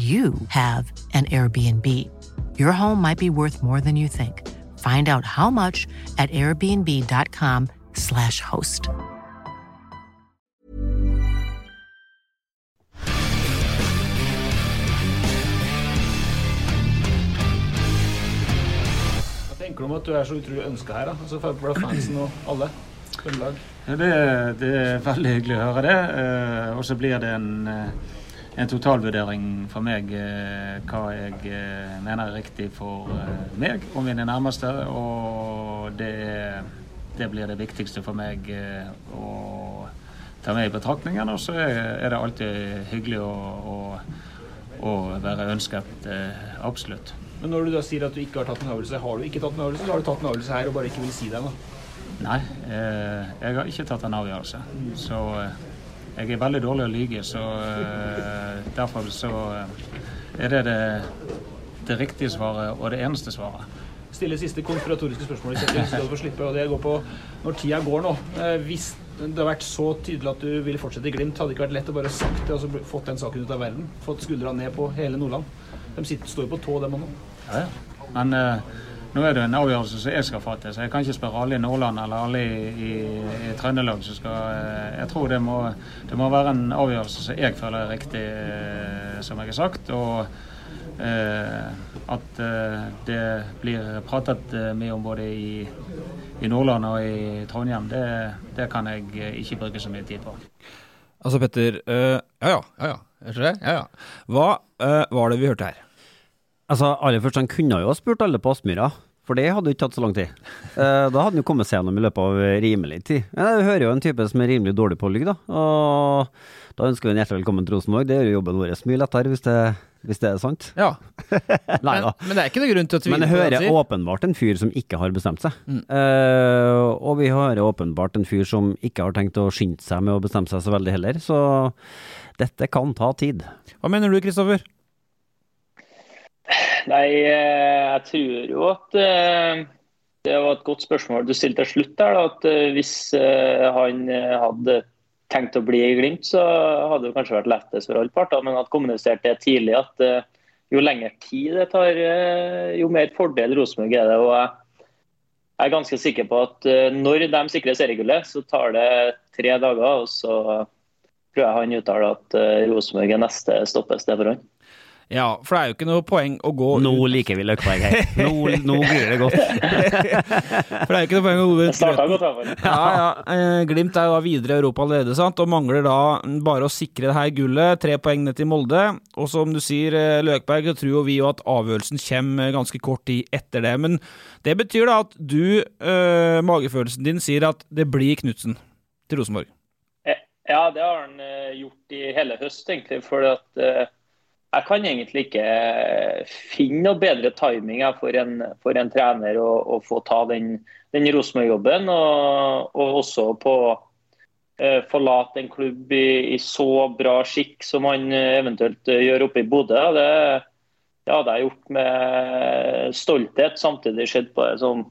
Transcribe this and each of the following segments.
you have an Airbnb. Your home might be worth more than you think. Find out how much at airbnb.com/slash host. Hva tenker du om at du er så utrolig ønska her? da? Altså for fansen og alle? Trøndelag. Ja, det, det er veldig hyggelig å høre det. Eh, og så blir det en, eh, en totalvurdering for meg eh, hva jeg eh, mener er riktig for eh, meg og mine nærmeste. Og det, det blir det viktigste for meg å ta med i betraktningen. Og så er, det alltid hyggelig å, å, å være ønsket. absolutt. Men når du da sier at du ikke har tatt en avgjørelse, har du ikke tatt en avgjørelse, så har du tatt en avgjørelse her og bare ikke vil si det? da? Nei, jeg har ikke tatt en avgjørelse. Så jeg er veldig dårlig å lyge, så eh, derfor så eh, er det, det det riktige svaret og det eneste svaret. Stille siste konspiratoriske spørsmål slippe, og det går på når tida går nå. Eh, Hvis det har vært så tydelig at du ville fortsette i Glimt, hadde det ikke vært lett å bare sagt det og så fått den saken ut av verden? Fått skuldrene ned på hele Nordland? De sitter, står jo på tå, dem òg nå. Ja, ja. Men eh, nå er det en avgjørelse som jeg skal fatte, så jeg kan ikke spørre alle i Nordland eller alle i, i, i Trøndelag som skal eh, Jeg tror det må, det må være en avgjørelse som jeg føler er riktig, eh, som jeg har sagt. Og eh, at det blir pratet mye om både i, i Nordland og i Trondheim, det, det kan jeg ikke bruke så mye tid på. Altså, Petter. øh, ja ja, ja ja. Ja ja. Hva øh, var det vi hørte her? Altså, aller først, Han kunne jo ha spurt alle på Aspmyra, for det hadde jo ikke tatt så lang tid. Eh, da hadde han jo kommet seg gjennom i løpet av rimelig tid. Men jeg hører jo en type som er rimelig dårlig på å lyve, da. Og da ønsker vi en hjertelig velkommen til Rosenborg. Det gjør jo jobben vår mye lettere, hvis det, hvis det er sant. Ja. Nei Men, da. men det er ikke noe grunn til å tvile Men jeg hører åpenbart en fyr som ikke har bestemt seg. Mm. Eh, og vi hører åpenbart en fyr som ikke har tenkt å skynde seg med å bestemme seg så veldig heller. Så dette kan ta tid. Hva mener du, Kristoffer? Nei, eh, jeg tror jo at eh, det var et godt spørsmål du stilte til slutt der. At eh, hvis han hadde tenkt å bli i Glimt, så hadde det kanskje vært lettest for alle parter. Men at kommunisert det tidlig at jo lengre tid det tar, jo mer fordel Rosenborg er det. og jeg er ganske sikker på at når de sikrer seriegullet, så tar det tre dager. Og så tror jeg han uttaler at Rosenborg er neste stoppested for han. Ja, for det er jo ikke noe poeng å gå Nå liker vi Løkberg her. Nå, nå blir det godt. For det er jo ikke noe poeng å gå ut. Ja, ja. Eh, Glimt er jo da videre i Europa allerede, sant? og mangler da bare å sikre det her gullet. Tre poeng ned til Molde. Og som du sier, eh, Løkberg, så tror jo vi jo at avgjørelsen kommer ganske kort tid etter det. Men det betyr da at du, øh, magefølelsen din, sier at det blir Knutsen til Rosenborg. Ja, det har han eh, gjort i hele høst, egentlig. fordi at, eh, jeg kan egentlig ikke eh, finne noe bedre timing for, en, for en trener å, å få ta den, den Rosenborg-jobben. Og, og også på eh, forlate en klubb i, i, så bra skikk som han eh, eventuelt eh, gjør oppe i Bodø. Det, det hadde jeg gjort med stolthet. Samtidig sett på det som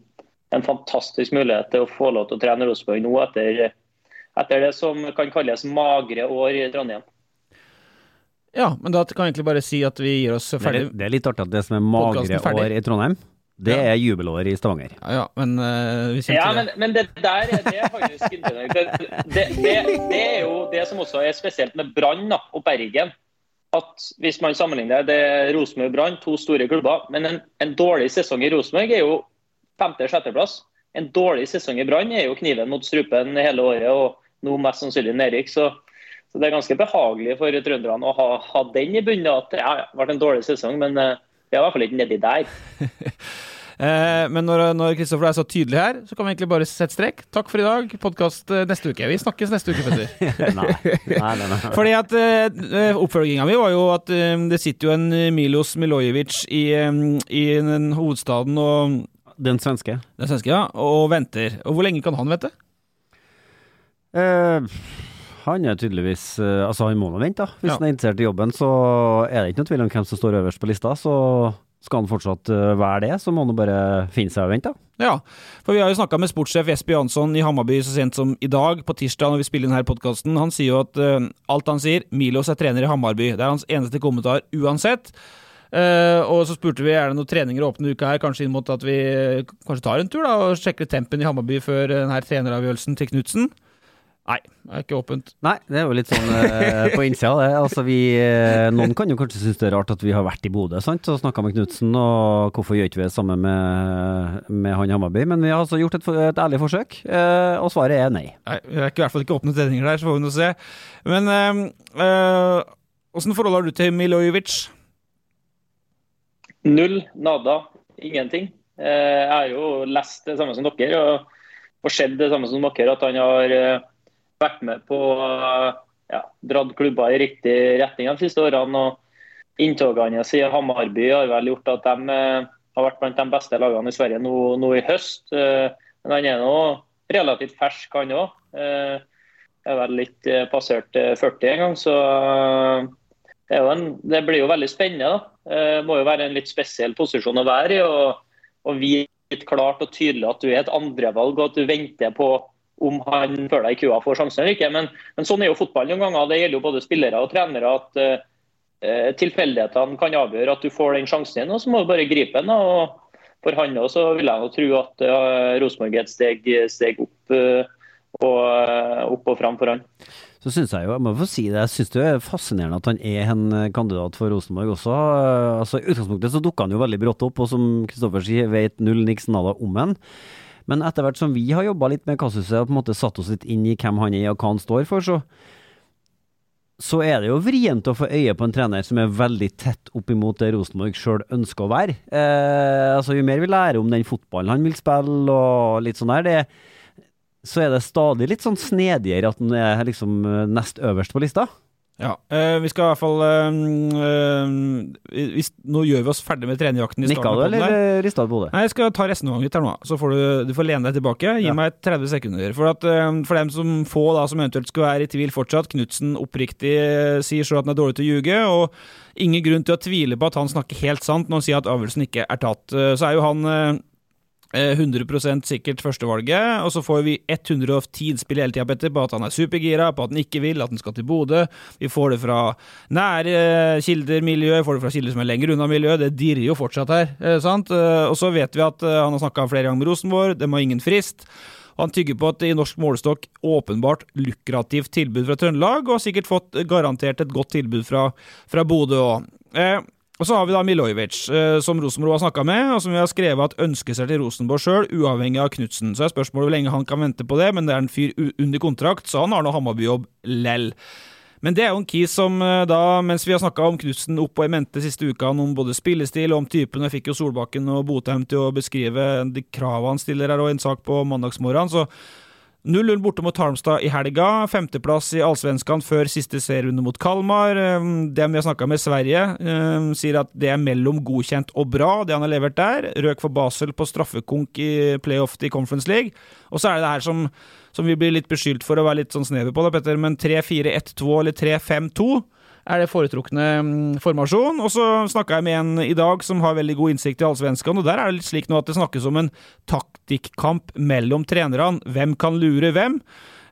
en fantastisk mulighet til å få lov til å trene Rosenborg nå etter, etter det som kan kalles magre år i Trondheim. Ja, men da kan jeg egentlig bare si at vi gir oss ferdig. Det er, det er litt artig at det som er magre år i Trondheim, det ja. er jubelår i Stavanger. Ja, ja men uh, vi ja, men, men, det der det er faktisk interessant. Det, det, det, det, er jo det som også er spesielt med Brann og Bergen. At Hvis man sammenligner det Rosenborg og Brann, to store klubber, men en, en dårlig sesong i Rosenborg er jo femte-sjetteplass. En dårlig sesong i Brann er jo kniven mot strupen hele året, og nå mest sannsynlig nedrykk. Så så det er ganske behagelig for trønderne å ha, ha den i bunnen. At ja, det har vært en dårlig sesong, men uh, vi er i hvert fall ikke nedi der. eh, men når Kristoffer er så tydelig her, så kan vi egentlig bare sette strek. Takk for i dag. Podkast eh, neste uke. Vi snakkes neste uke, Petter. nei. Nei, nei, nei. Fordi at uh, Oppfølginga mi var jo at uh, det sitter jo en Milos Milojevic i, um, i den hovedstaden og Den svenske. Den svenske, ja. Og venter. Og hvor lenge kan han vente? Uh, han er tydeligvis eh, Altså, han må nå vente, da. Hvis ja. han er interessert i jobben, så er det ikke noe tvil om hvem som står øverst på lista. Så skal han fortsatt eh, være det, så må han bare finne seg og vente. da. Ja, for vi har jo snakka med sportssjef Jesper Jansson i Hammarby så sent som i dag, på tirsdag, når vi spiller denne podkasten. Han sier jo at uh, alt han sier, Milos er trener i Hammarby. Det er hans eneste kommentar uansett. Uh, og så spurte vi er det noen treninger åpne uka her, kanskje inn mot at vi kanskje tar en tur da, og sjekker tempen i Hammarby før denne treneravgjørelsen til Knutsen. Nei, det er ikke åpent. Nei, det er jo litt sånn eh, på innsida, det. Altså, vi, eh, noen kan jo kanskje synes det er rart at vi har vært i Bodø sant? og snakka med Knutsen, og hvorfor gjør ikke vi det samme med, med han Hammarby? Men vi har altså gjort et, et ærlig forsøk, eh, og svaret er nei. Nei, Det er ikke, i hvert fall ikke åpne treninger der, så får vi nå se. Men åssen øh, forhold har du til Milojevic? Null. Nada. Ingenting. Jeg har jo lest det samme som dere, og, og sett det samme som dere, at han har vært med på ja, dratt klubber i riktig retning de siste årene. og Inntogene hans i Hammarby har vel gjort at de eh, har vært blant de beste lagene i Sverige nå, nå i høst. Eh, men han er nå relativt fersk, han òg. Eh, er vel litt passert 40 en gang, så det, en, det, blir jo veldig spennende. da. Det må jo være en litt spesiell posisjon å være i. og, og vite klart og tydelig at du er et andrevalg og at du venter på om han før deg i køa får sjansen eller ikke. Men, men, sånn er jo fotball noen ganger. Det gjelder jo både spillere og trenere. at uh, Tilfeldighetene kan avgjøre at du får den sjansen igjen, og så må du bare gripe den. og For han òg vil jeg jo tro at uh, Rosenborg er et steg, steg opp, uh, og, opp og fram for han. Så synes jeg jo, jeg må få si det, jeg synes det er fascinerende at han er en kandidat for Rosenborg også. Altså I utgangspunktet så dukka han jo veldig brått opp, og som Kristoffer sier, vet null niks nada om han. Men etter hvert som vi har jobba litt med Kassuset og på en måte satt oss litt inn i hvem han er og hva han står for, så, så er det jo vrient å få øye på en trener som er veldig tett opp imot det Rosenborg sjøl ønsker å være. Eh, altså Jo mer vi lærer om den fotballen han vil spille og litt sånn der, det, så er det stadig litt sånn snedigere at han er liksom nest øverst på lista. Ja, øh, vi skal i hvert fall øh, vi, Nå gjør vi oss ferdig med trenerjakten. Nikka du, eller rista du på hodet? Nei, Jeg skal ta resonnementet her nå, så får du, du får lene deg tilbake. Gi ja. meg 30 sekunder. For, at, for dem som få da, som eventuelt skulle være i tvil fortsatt, Knutsen oppriktig sier så at han er dårlig til å ljuge. og Ingen grunn til å tvile på at han snakker helt sant når han sier at avgjørelsen ikke er tatt. Så er jo han 100 eh, sikkert førstevalget, og så får vi 110 innspill hele tida Petter, på at han er supergira, på at han ikke vil, at han skal til Bodø. Vi får det fra nære kilder, miljø, får det fra kilder som er lenger unna miljøet. Det dirrer jo fortsatt her. Eh, sant? Eh, og så vet vi at han har snakka flere ganger med Rosenborg, de har ingen frist. Han tygger på at i norsk målestokk åpenbart lukrativt tilbud fra Trøndelag, og har sikkert fått garantert et godt tilbud fra, fra Bodø òg. Og så har vi da Milojevic, eh, som Rosenborg har snakka med, og som vi har skrevet at ønsker seg til Rosenborg sjøl, uavhengig av Knutsen. Så er spørsmålet hvor lenge han kan vente på det, men det er en fyr under kontrakt, så han har nå Hammarby-jobb lell. Men det er jo en key som eh, da, mens vi har snakka om Knutsen opp og i mente siste uka, om både spillestil og om typen, og jeg fikk jo Solbakken og Botheim til å beskrive de kravene han stiller her, og en sak på mandagsmorgen, så 0-0 borte mot Halmstad i helga. Femteplass i Allsvenskan før siste serierunde mot Kalmar. Ehm, dem vi har snakka med Sverige, ehm, sier at det er mellom godkjent og bra, det han har levert der. Røk for Basel på straffekonk i playoff til Conference League. Og så er det det her som som vi blir litt beskyldt for å være litt sånn snever på, da, Petter, men 3-4-1-2 eller 3-5-2 er det foretrukne mm, formasjon. Og så snakka jeg med en i dag som har veldig god innsikt i allsvenskene, og der er det litt slik nå at det snakkes om en taktikkamp mellom trenerne. Hvem kan lure hvem?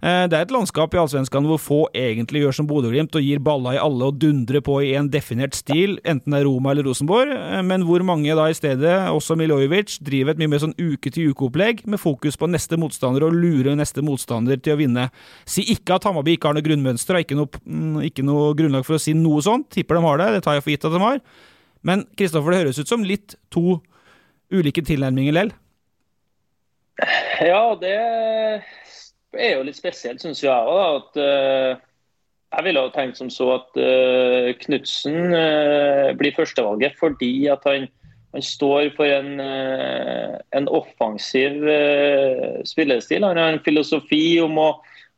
Eh, Det er et landskap i Allsvenskan hvor få egentlig gjør som Bodø-Glimt og gir balla i alle og dundrer på i en definert stil, enten det er Roma eller Rosenborg, eh, men hvor mange da i stedet, også Milojevic, driver et mye mer sånn uke-til-uke-opplegg med fokus på neste motstander og lurer neste motstander til å vinne. Si ikke at Hammarby ikke har noe grunnmønster, og ikke mm, ikke noe grunnlag for å si noe sånt. Tipper de har det, det tar jeg for gitt at de har. Men Kristoffer, det høres ut som litt to ulike tilnærminger lell. Ja, det er jo litt spesielt, syns jeg òg. At eh, jeg ville ha tenkt som så at uh, Knutsen uh, blir førstevalget fordi at han, han står for en, uh, en offensiv spillestil. Han har en filosofi om å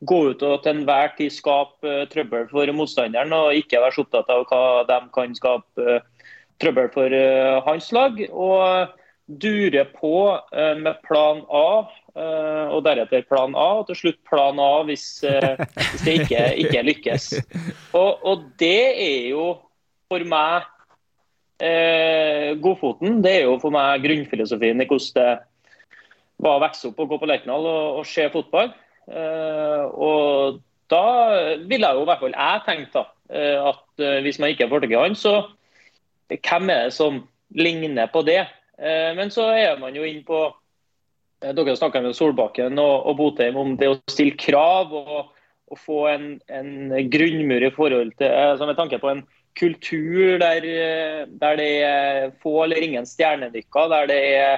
gå ut og til enhver tid skape trøbbel for motstanderen, og ikke være så opptatt av hva de kan skape trøbbel for hans lag. Og dure på eh, med plan A, eh, og deretter plan A, og til slutt plan A hvis, eh, hvis det ikke, ikke lykkes. Og, og det er jo for meg eh, godfoten. Det er jo for meg grunnfilosofien i hvordan det var å vokse opp og gå på Lerkendal og, og se fotball. Eh, og da ville jeg jo i hvert fall jeg tenkt da, at hvis man ikke får i han, så hvem er det som ligner på det? Eh, Men så er man jo inn på eh, Dere snakka med Solbakken og, og Botheim om det å stille krav og, og få en, en grunnmur i forhold til altså med tanke på en kultur der, eh, der det er få eller ingen stjernedykker, der det er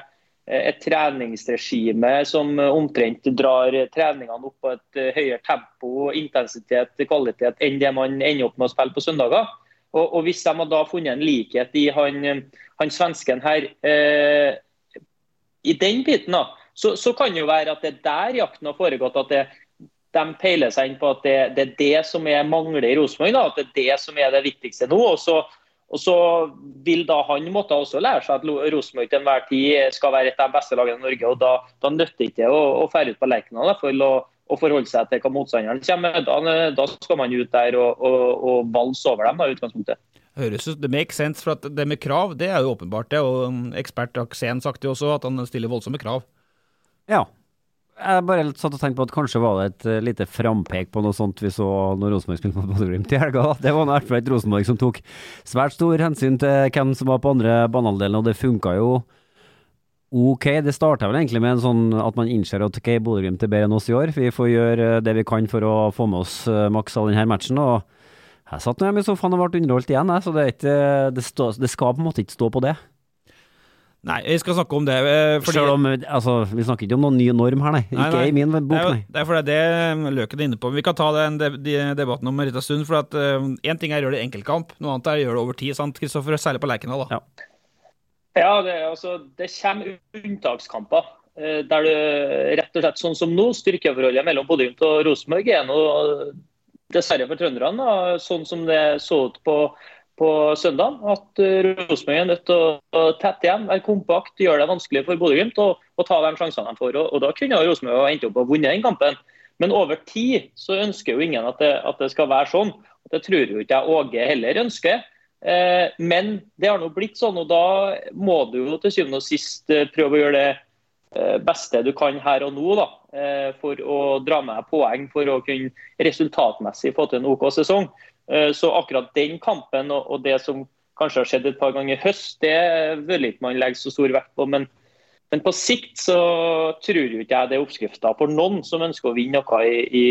eh, et treningsregime som omtrent drar treningene opp på et eh, høyere tempo, intensitet, kvalitet enn det man ender opp med å spille på søndager. Og, og Hvis de har da funnet en likhet i han, han svensken her eh, i den biten, da, så, så kan det jo være at det er der jakten har foregått. At det, de peiler seg inn på at det, det er det som er mangler i Rosenborg. At det er det som er det viktigste nå. og så og så vil da han måtte også lære seg at Rosenborg til enhver tid skal være et av de beste lagene i Norge. og Da, da nytter det ikke å, å fære ut på Lerkendal for å, å forholde seg til hva motstanderen kommer med. Da, da skal man ut der og, og, og valse over dem da, i utgangspunktet. Høres ut, Det makes sense, for at det med krav det er jo åpenbart. det, og um, Ekspert Aksen sagt jo også at han stiller voldsomme krav. Ja. Jeg bare satt og tenkte på at kanskje var det et eh, lite frampek på noe sånt vi så når Rosenborg spilte mot Bodø-Glimt i helga. Det var i hvert fall et Rosenborg som tok svært stor hensyn til hvem som var på andre banehalvdelen, og det funka jo ok. Det starta vel egentlig med en sånn at man innser at ok, Bodø-Glimt er bedre enn oss i år. Vi får gjøre eh, det vi kan for å få med oss eh, maks av denne matchen. og jeg satt nå hjemme i sofaen og ble underholdt igjen, jeg, så det, ikke, det, stå, det skal på en måte ikke stå på det. Nei, vi skal snakke om det. eh, fordi- om, altså, Vi snakker ikke om noen ny norm her, nei. Nei, Ikke nei. i min bok, nei. Det er fordi det Løken er inne på. Vi kan ta den de, de debatten om en liten stund. for Én ting er å gjøre det i enkeltkamp, noe annet er å gjøre det over tid. sant, Kristoffer? Særlig på Lerkendal. da. Ja, det, altså, det kommer unntakskamper. eh, Der det rett og slett sånn som nå, styrkeforholdet mellom Bodø-Glimt og Rosenborg er nå dessverre for trønderne sånn som det så ut på, på søndag. At eh, Rosenborg er nødt til å tette igjen, være kompakt, gjøre det vanskelig for Bodø-Glimt og, ta de sjansene de får. Og, og Da kunne Rosenborg endt opp og vunnet den kampen. Men over tid så ønsker jo ingen at det, at det skal være sånn. Det tror jo ikke jeg Åge heller ønsker. Eh, men det har nå blitt sånn, og da må du jo til syvende og sist eh, prøve å gjøre det eh, beste du kan her og nå da, for å dra med poeng for å kunne resultatmessig få til en OK sesong. Så akkurat den kampen og det som kanskje har skjedd et par ganger i høst, det vil ikke man legge så stor vekt på. Men, men på sikt så tror jo ikke jeg det er oppskrifta for noen som ønsker å vinne noe i, i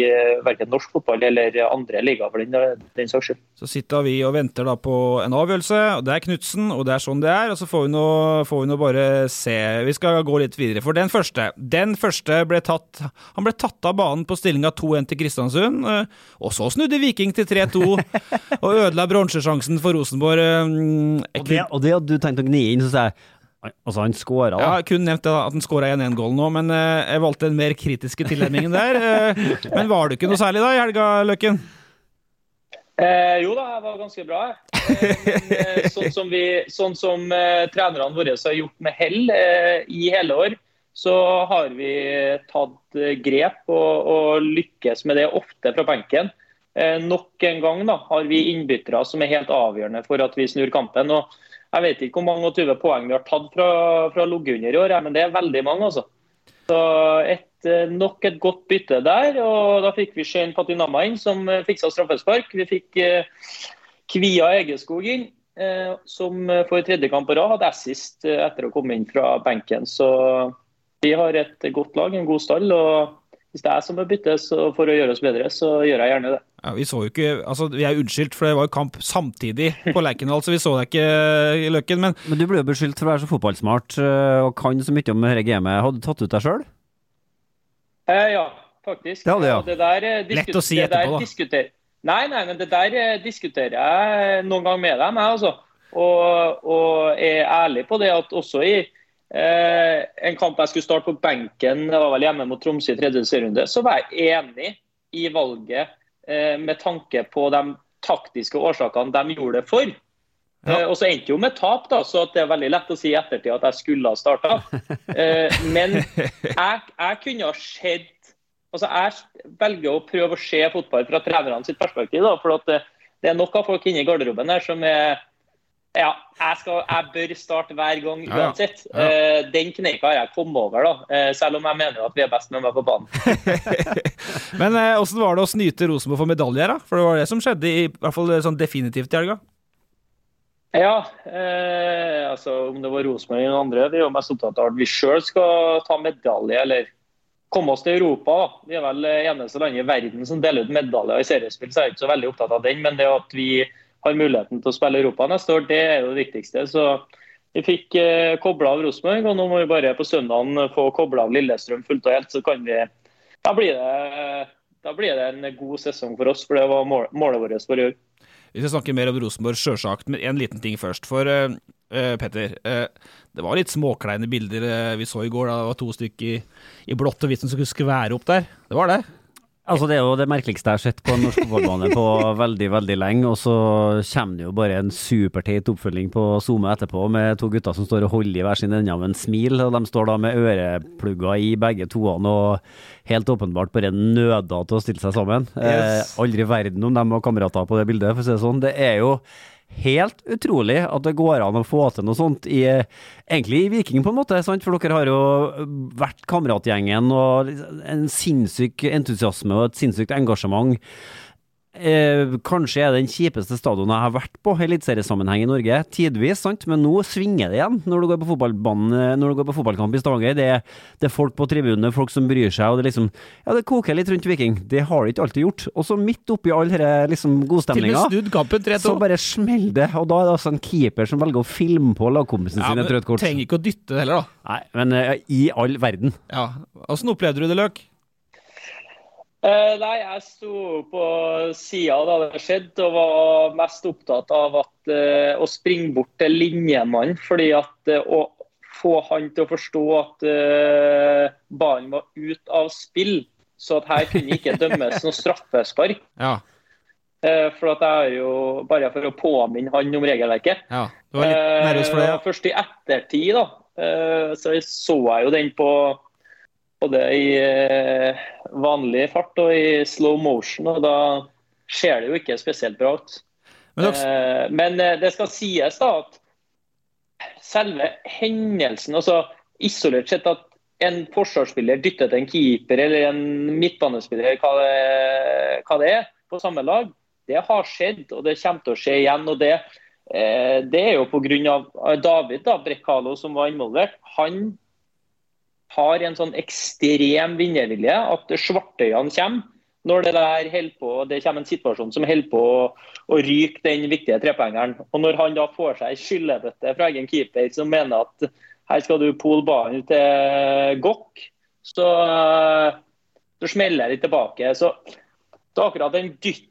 verken norsk fotball eller andre ligaer, for den, den saks skyld. Så sitter vi og venter da på en avgjørelse, og det er Knutsen, og det er sånn det er. Og så får vi nå, får vi nå bare se. Vi skal gå litt videre. For den første den første ble tatt Han ble tatt av banen på stillinga 2-1 til Kristiansund. eh, Og så snudde Viking til 3-2 og ødela bronsesjansen for Rosenborg. eh, Og det, og det at du tenkte å gni inn, så sa jeg Altså, han skåra da. Ja, jeg kunne nevnt at han skåra 1-1-gål nå, men eh, jeg valgte den mer kritiske tilnærmingen der. Eh, men var du ikke noe særlig da i helga, Løkken? Eh, jo da, jeg var ganske bra. Eh, eh, sånn som, vi, sånn som eh, trenerne våre har gjort med hell eh, i hele år, så har vi tatt eh, grep og, og lykkes med det ofte fra benken. Eh, nok en gang da, har vi innbyttere som er helt avgjørende for at vi snur kampen. og Jeg vet ikke hvor mange og 20 poeng vi har tatt fra, fra Logunder i år, men det er veldig mange. altså. Så et, eh, Nok et godt bytte der. og Da fikk vi Shane Patinama inn, som eh, fiksa straffespark. Vi fikk eh, Kvia Egeskog inn, som for tredje kamp på rad hadde assist etter å komme inn fra benken. Så vi har et godt lag, en god stall. og Hvis det er som bør byttes så for å gjøre oss bedre, så gjør jeg gjerne det. Ja, vi så jo ikke, altså Vi er unnskyldt, for det var jo kamp samtidig på Lerkendal, så vi så deg ikke i Løkken. Men Men du ble jo beskyldt for å være så fotballsmart eh, og kan så mye om dette gamet. Hadde du tatt ut deg sjøl? Eh, ja, faktisk. Det hadde jeg, ja. Det der, eh, Lett å si etterpå, da. diskuter- Nei, nei, men det der eh, diskuterer jeg noen gang med dem, jeg altså. Og, og er ærlig på det at også i eh, en kamp jeg skulle starte på benken, det var vel hjemme mot Tromsø i tredje serierunde, så var jeg enig i valget eh, med tanke på de taktiske årsakene de gjorde det for. Eh, og så endte jo med tap, da, så at det er veldig lett å si i ettertid at jeg skulle ha starta. Eh, men jeg, jeg kunne ha sett altså Jeg velger å prøve å se fotball fra trenerne sitt perspektiv. da, for at det, det er nok av folk inne i garderoben her som er ja, jeg, skal, jeg bør starte hver gang Ja, ja. uansett. Ja. Eh, den kneika har jeg kommet over, da, eh, selv om jeg mener at vi er best med meg på banen. Men eh, åssen var det å snyte Rosenborg for medaljer, da? For det var det som skjedde, i, i hvert fall sånn definitivt i helga. Ja, eh, altså om det var Rosenborg eller noen andre, vi er jo mest opptatt av at vi sjøl skal ta medalje, eller komme oss til Europa. da. Vi er vel eneste landet i verden som deler ut medaljer i seriespill, så jeg er ikke så veldig opptatt av den. Men det at vi har muligheten til å spille Europa neste år, det er jo det viktigste. Så vi fikk eh, kobla av Rosenborg, og nå må vi bare på søndagen få kobla av Lillestrøm fullt og helt. Så kan vi Da blir det, da blir det en god sesong for oss, for det var mål, målet vårt for i år. Vi skal snakke mer om Rosenborg, sjølsagt, men en liten ting først. For uh, uh, Petter, uh, det var litt småkleine bilder vi så i går. da Det var to stykker i, i blått og hvitt som skulle skvære opp der. Det var det. Altså, det er jo det merkeligste jeg har sett på en norsk fotballbane på veldig, veldig lenge. Og så kommer det jo bare en superteit oppfølging på SoMe etterpå med to gutter som står og holder i hver sin ende av en smil. Og de står da med øreplugger i begge toene og helt åpenbart bare nøda til å stille seg sammen. Yes. Eh, aldri verden om de var kamerater på det bildet, for å si det sånn. Det er jo helt utrolig at det går an å få til noe sånt i Egentlig i Viking, på en måte, sant? for dere har jo vært kameratgjengen og en sinnssyk entusiasme og et sinnssykt engasjement. Eh, kanskje er den kjipeste stadionet jeg har vært på i eliteseriesammenheng i Norge, tidvis, sant? men nå svinger det igjen når du går på fotballbanen, eh, når du går på fotballkamp i Stavanger. Det, det er folk på tribunene, folk som bryr seg, og det liksom Ja, det koker litt rundt Viking. Det har det ikke alltid gjort. Og så midt oppi all denne liksom, godstemninga så bare smeller det, og da er det altså en keeper som velger å filme på lagkompisen Ja, sin et rødt kort. Trenger ikke å dytte det heller, da. Nei, men eh, i all verden. Ja. Åssen opplevde du det, Løk? Eh, nei, jeg sto på sida da det skjedde og var mest opptatt av at, eh, å springe bort til linjemannen. fordi at eh, å få han til å forstå at eh, ballen var ute av spill, så at her kunne ikke dømmes noe straffespark. Ja. Eh, for at jeg er jo bare for å påminne han om regelverket. ja. Du var litt nervøs for det, Eh, ja. Først i ettertid da, eh, så så jeg jo den på både i eh, vanlig fart og i slow motion, og da ser det jo ikke spesielt bra ut. Men Eh, Men eh, det skal sies da at selve hendelsen, altså isolert sett at en forsvarsspiller dytter til en keeper eller en midtbanespiller, hva det, hva det er, på samme lag, det har skjedd, og det kommer til å skje igjen. og det Det er jo pga. David da, Brekkalo som var involvert. Han har en sånn ekstrem vinnervilje at svartøyene kommer når det der på, det kommer en situasjon som holder på å, å ryke den viktige trepoengeren. Og når han da får seg skyllebøtte fra egen keeper som mener at her skal du pole ballen til Gokk, så, så smeller det tilbake. Så, så akkurat den dytten,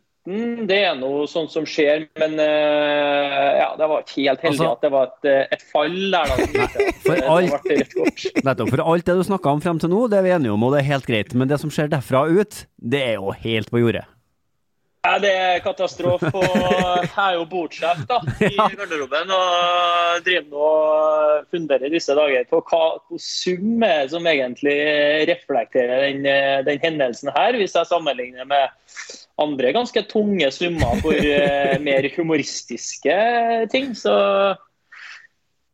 det er noe sånt som skjer. Men eh, ja, det var ikke helt heldig Altså- at det var et, eh, et fall der. da. For eh, alt-. For alt det du snakka om frem til nå, det er vi enige om, og det er helt greit. Men det som skjer derfra ut, det er jo helt på jordet. Ja, det er katastrofe. Og jeg er jo bordsjef da, i garderoben og driver nå og funderer disse dager på hva sum er som egentlig reflekterer den, den hendelsen her, hvis jeg sammenligner med andre ganske tunge summer for eh, mer humoristiske ting. Så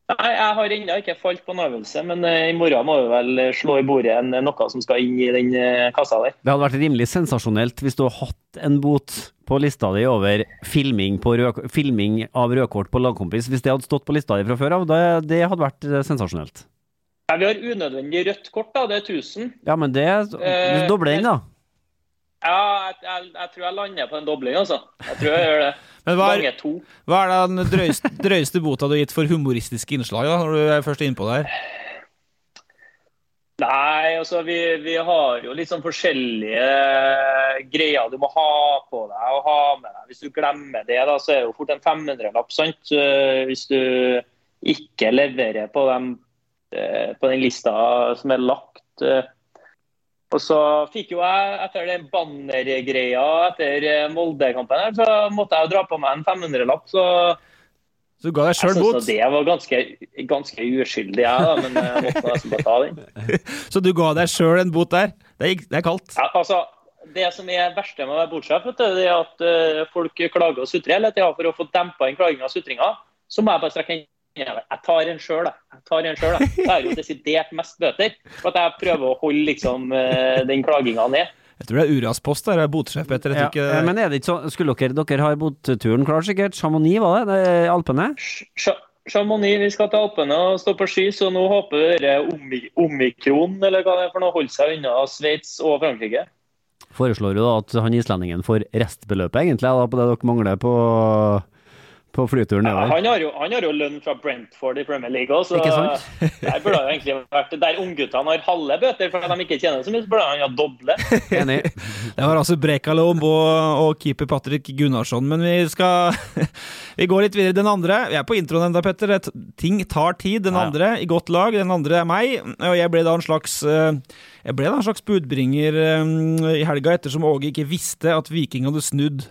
Nei, Jeg har ennå ikke falt på en øvelse, men eh, i morgen må vi vel slå i bordet en, noe som skal inn i den eh, kassa der. Det hadde vært rimelig sensasjonelt hvis du hadde hatt en bot på lista di over filming, på rød, filming av rødkort på lagkompis. Hvis det hadde stått på lista di fra før av, det, det hadde vært eh, sensasjonelt. Ja, vi har unødvendig rødt kort, da. Det er 1000. Ja, men det Eh, Doble den, da. Ja, jeg, jeg, jeg tror jeg lander på en dobling, altså. Jeg tror jeg gjør det. Men hva er, hva er den drøyeste, drøyeste bota du har gitt for humoristiske innslag, da, når du er først innpå der? Nei, altså vi, vi har jo litt sånn forskjellige greier du må ha på deg og ha med deg. Hvis du glemmer det, da, så er det jo fort en 500-lapp. sant? Eh, Hvis du ikke leverer på, dem, eh, på den lista som er lagt. Eh. Og så fikk jo jeg, etter den bannergreia etter eh, Molde-kampen, så måtte jeg jo dra på meg en 500-lapp. Så Så du ga deg sjøl bot? det var ganske, ganske uskyldig, jeg, da, men jeg måtte nesten bare ta den. Så du ga deg sjøl en bot der? Det er, det er kaldt. Ja, altså, det som er verste med å være bordsjef, vet du, det er at eh, folk klager og sutrer hele tida. For å få dempa inn klaginga og sutringa, så må jeg bare strekke jeg tar en sjøl, jeg. tar en selv, jeg. Er jo desidert mest bøter. For at jeg prøver å holde liksom, eh, den klaginga ned. Jeg tror det er Uras-post der, er botsjef, Petter. Jeg Ja, ikke men er det ikke sånn Skulle dere Dere har boturen klar, sikkert? Chamonix, var det? det Alpene? Chamonix, vi skal til Alpene og stå på ski, så nå håper vi dere omikron eller hva det er for noe, holder seg unna Sveits og Frankrike. Foreslår du da at han islendingen får restbeløpet, egentlig, da, på det dere mangler på, på flyturen Ja, han, har jo, han har jo lønn fra Brentford i Premier League også, så Ikke sant? der burde det jo egentlig vært Der ungguttene har halve bøter fordi de ikke tjener så mye, så burde han ha doble. Enig. Det var altså Brekalom og, og keeper Patrick Gunnarsson, men vi skal Vi går litt videre. Den andre Vi er på introen enda, Petter. Ting tar tid. Den andre i godt lag, den andre er meg. Og jeg ble da en slags eh, Jeg ble da en slags budbringer eh, i helga, ettersom Åge ikke visste at Viking hadde snudd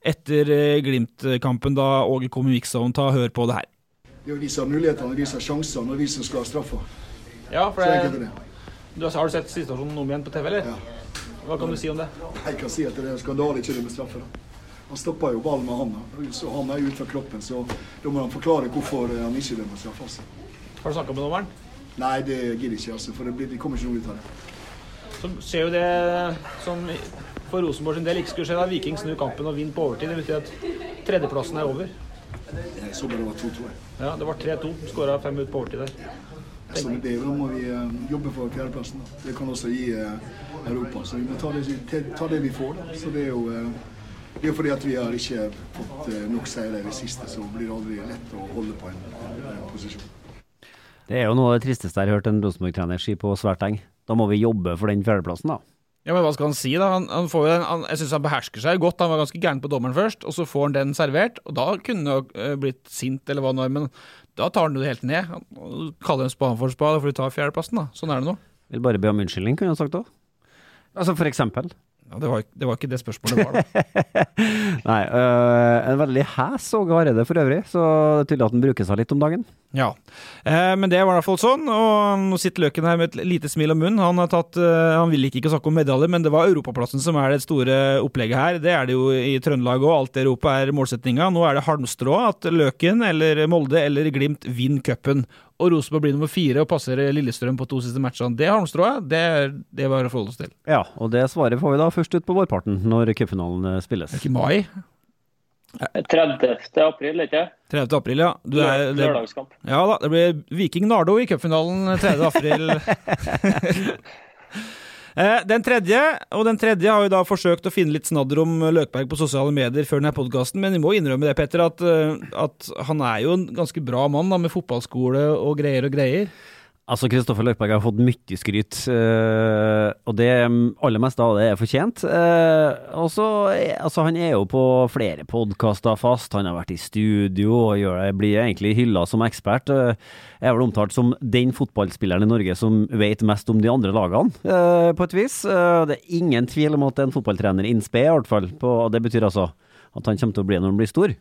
etter eh, Glimt-kampen, da Åge kom i mix-zone. Ta hør på det her. Det er jo de som har mulighetene, de som har sjansene, og de som skal ha straffa. Ja, for det, det. du har, har du sett situasjonen om igjen på TV, eller? Hva kan du si om det? Jeg kan si at det er en skandale ikke det med straffe. Han stoppa jo ballen med handa, så han er ut fra kroppen. Så da må han forklare hvorfor han ikke dømmer straffe. Altså. Har du snakka med dommeren? Nei, det gidder ikke, altså, for det, blir, det kommer ikke noe ut av det. Så skjer jo det som for Rosenborg sin del ikke skulle skje. da Viking snur kampen og vinner på overtid. Det betyr at tredjeplassen er over. Jeg så bare det var 2-2. Ja, Det var 3-2. Skåra fem ut på overtid der. Så med det, da må vi eh, jobbe for fjerdeplassen. da. Det kan også gi eh, Europa. Så vi må ta det, ta det vi får. da. Så det er jo eh, det er fordi at vi har ikke fått nok seire i det siste, så blir det aldri lett å holde på en, en posisjon. Det er jo noe av det tristeste jeg har hørt en Rosenborg-trener si på svært lenge. Da må vi jobbe for den fjerdeplassen, da. Ja, men hva skal han si, da? Han, han får jo den, han, jeg syns han behersker seg godt. Han var ganske gæren på dommeren først, og så får han den servert. Og da kunne han eh, blitt sint, eller hva var, men da tar han det helt ned. Han kaller en spade for spade, for du tar fjerdeplassen, da. Sånn er det nå. Vil bare be om unnskyldning, kunne han sagt òg. Altså for eksempel. Ja, det, var, det var ikke det spørsmålet var, da. Nei, øh, en veldig hæs Åge Hareide for øvrig, så det er tydelig at han bruker seg litt om dagen. Ja. Eh, men det var i hvert fall sånn, og nå sitter Løken her med et lite smil om munnen. Han har tatt, øh, han vil ikke snakke om medaljer, men det var europaplassen som er det store opplegget her. Det er det jo i Trøndelag òg, alt i Europa er målsettinga. Nå er det halmstrå at Løken eller Molde eller Glimt vinner cupen. Og Rosenborg blir nummer fire og passerer Lillestrøm på to siste matchene. Det halmstrået, det er det er bare å forholde oss til. Ja, og det svaret får vi da først ut på vårparten, når cupfinalen eh, spilles. Ikke mai. 30. april, ikke 30. april, ja. Du er, det, Lørdagskamp. ja da, det blir Viking Nardo i cupfinalen 3. april. Eh, Den tredje, og den tredje har jo da forsøkt å finne litt snadder om Løkberg på sosiale medier før denne podkasten, men vi må innrømme det, Petter, at, eh, at han er jo en ganske bra mann da, med fotballskole og greier og greier. Altså, Kristoffer Løkberg har fått mye skryt, eh, og det aller meste av det er fortjent. Eh, og så, altså, Han er jo på flere podkaster fast, han har vært i studio og gjør blir egentlig hylla som ekspert. Jeg er vel omtalt som den fotballspilleren i Norge som vet mest om de andre lagene, eh, på et vis. Eh, det er ingen tvil om at det er en fotballtrener in i hvert fall. På, og det betyr altså at han kommer til å bli når han blir stor.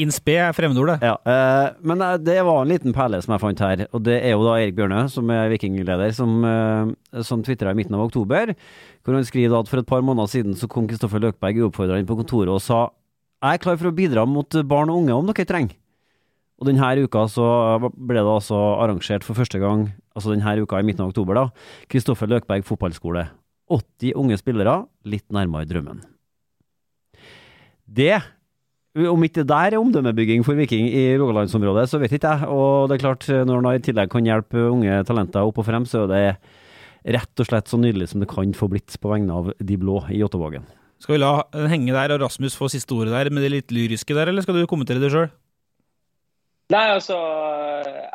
In er fremmedordet. Ja, eh, men eh, det var en liten perle som jeg fant her, og det er jo da Erik Bjørnø, som er vikingleder, som, eh, som tvitra i midten av oktober, hvor han skriver at for et par måneder siden så kom Kristoffer Løkberg uoppfordra inn på kontoret og sa jeg er klar for å bidra mot barn og unge om dere trenger. Og denne uka så ble det altså arrangert for første gang, altså denne uka i midten av oktober, da, Kristoffer Løkberg fotballskole. 80 unge spillere, litt nærmere drømmen. Det om ikke det der er omdømmebygging for Viking i Rogalandsområdet, så vet ikke jeg. Og det er klart, når han i tillegg kan hjelpe unge talenter opp og frem, så er det rett og slett så nydelig som det kan få blitt på vegne av de blå i Jåttåvågen. Skal vi la den henge der og Rasmus få siste ordet der med det litt lyriske der, eller skal du kommentere det sjøl? Nei, altså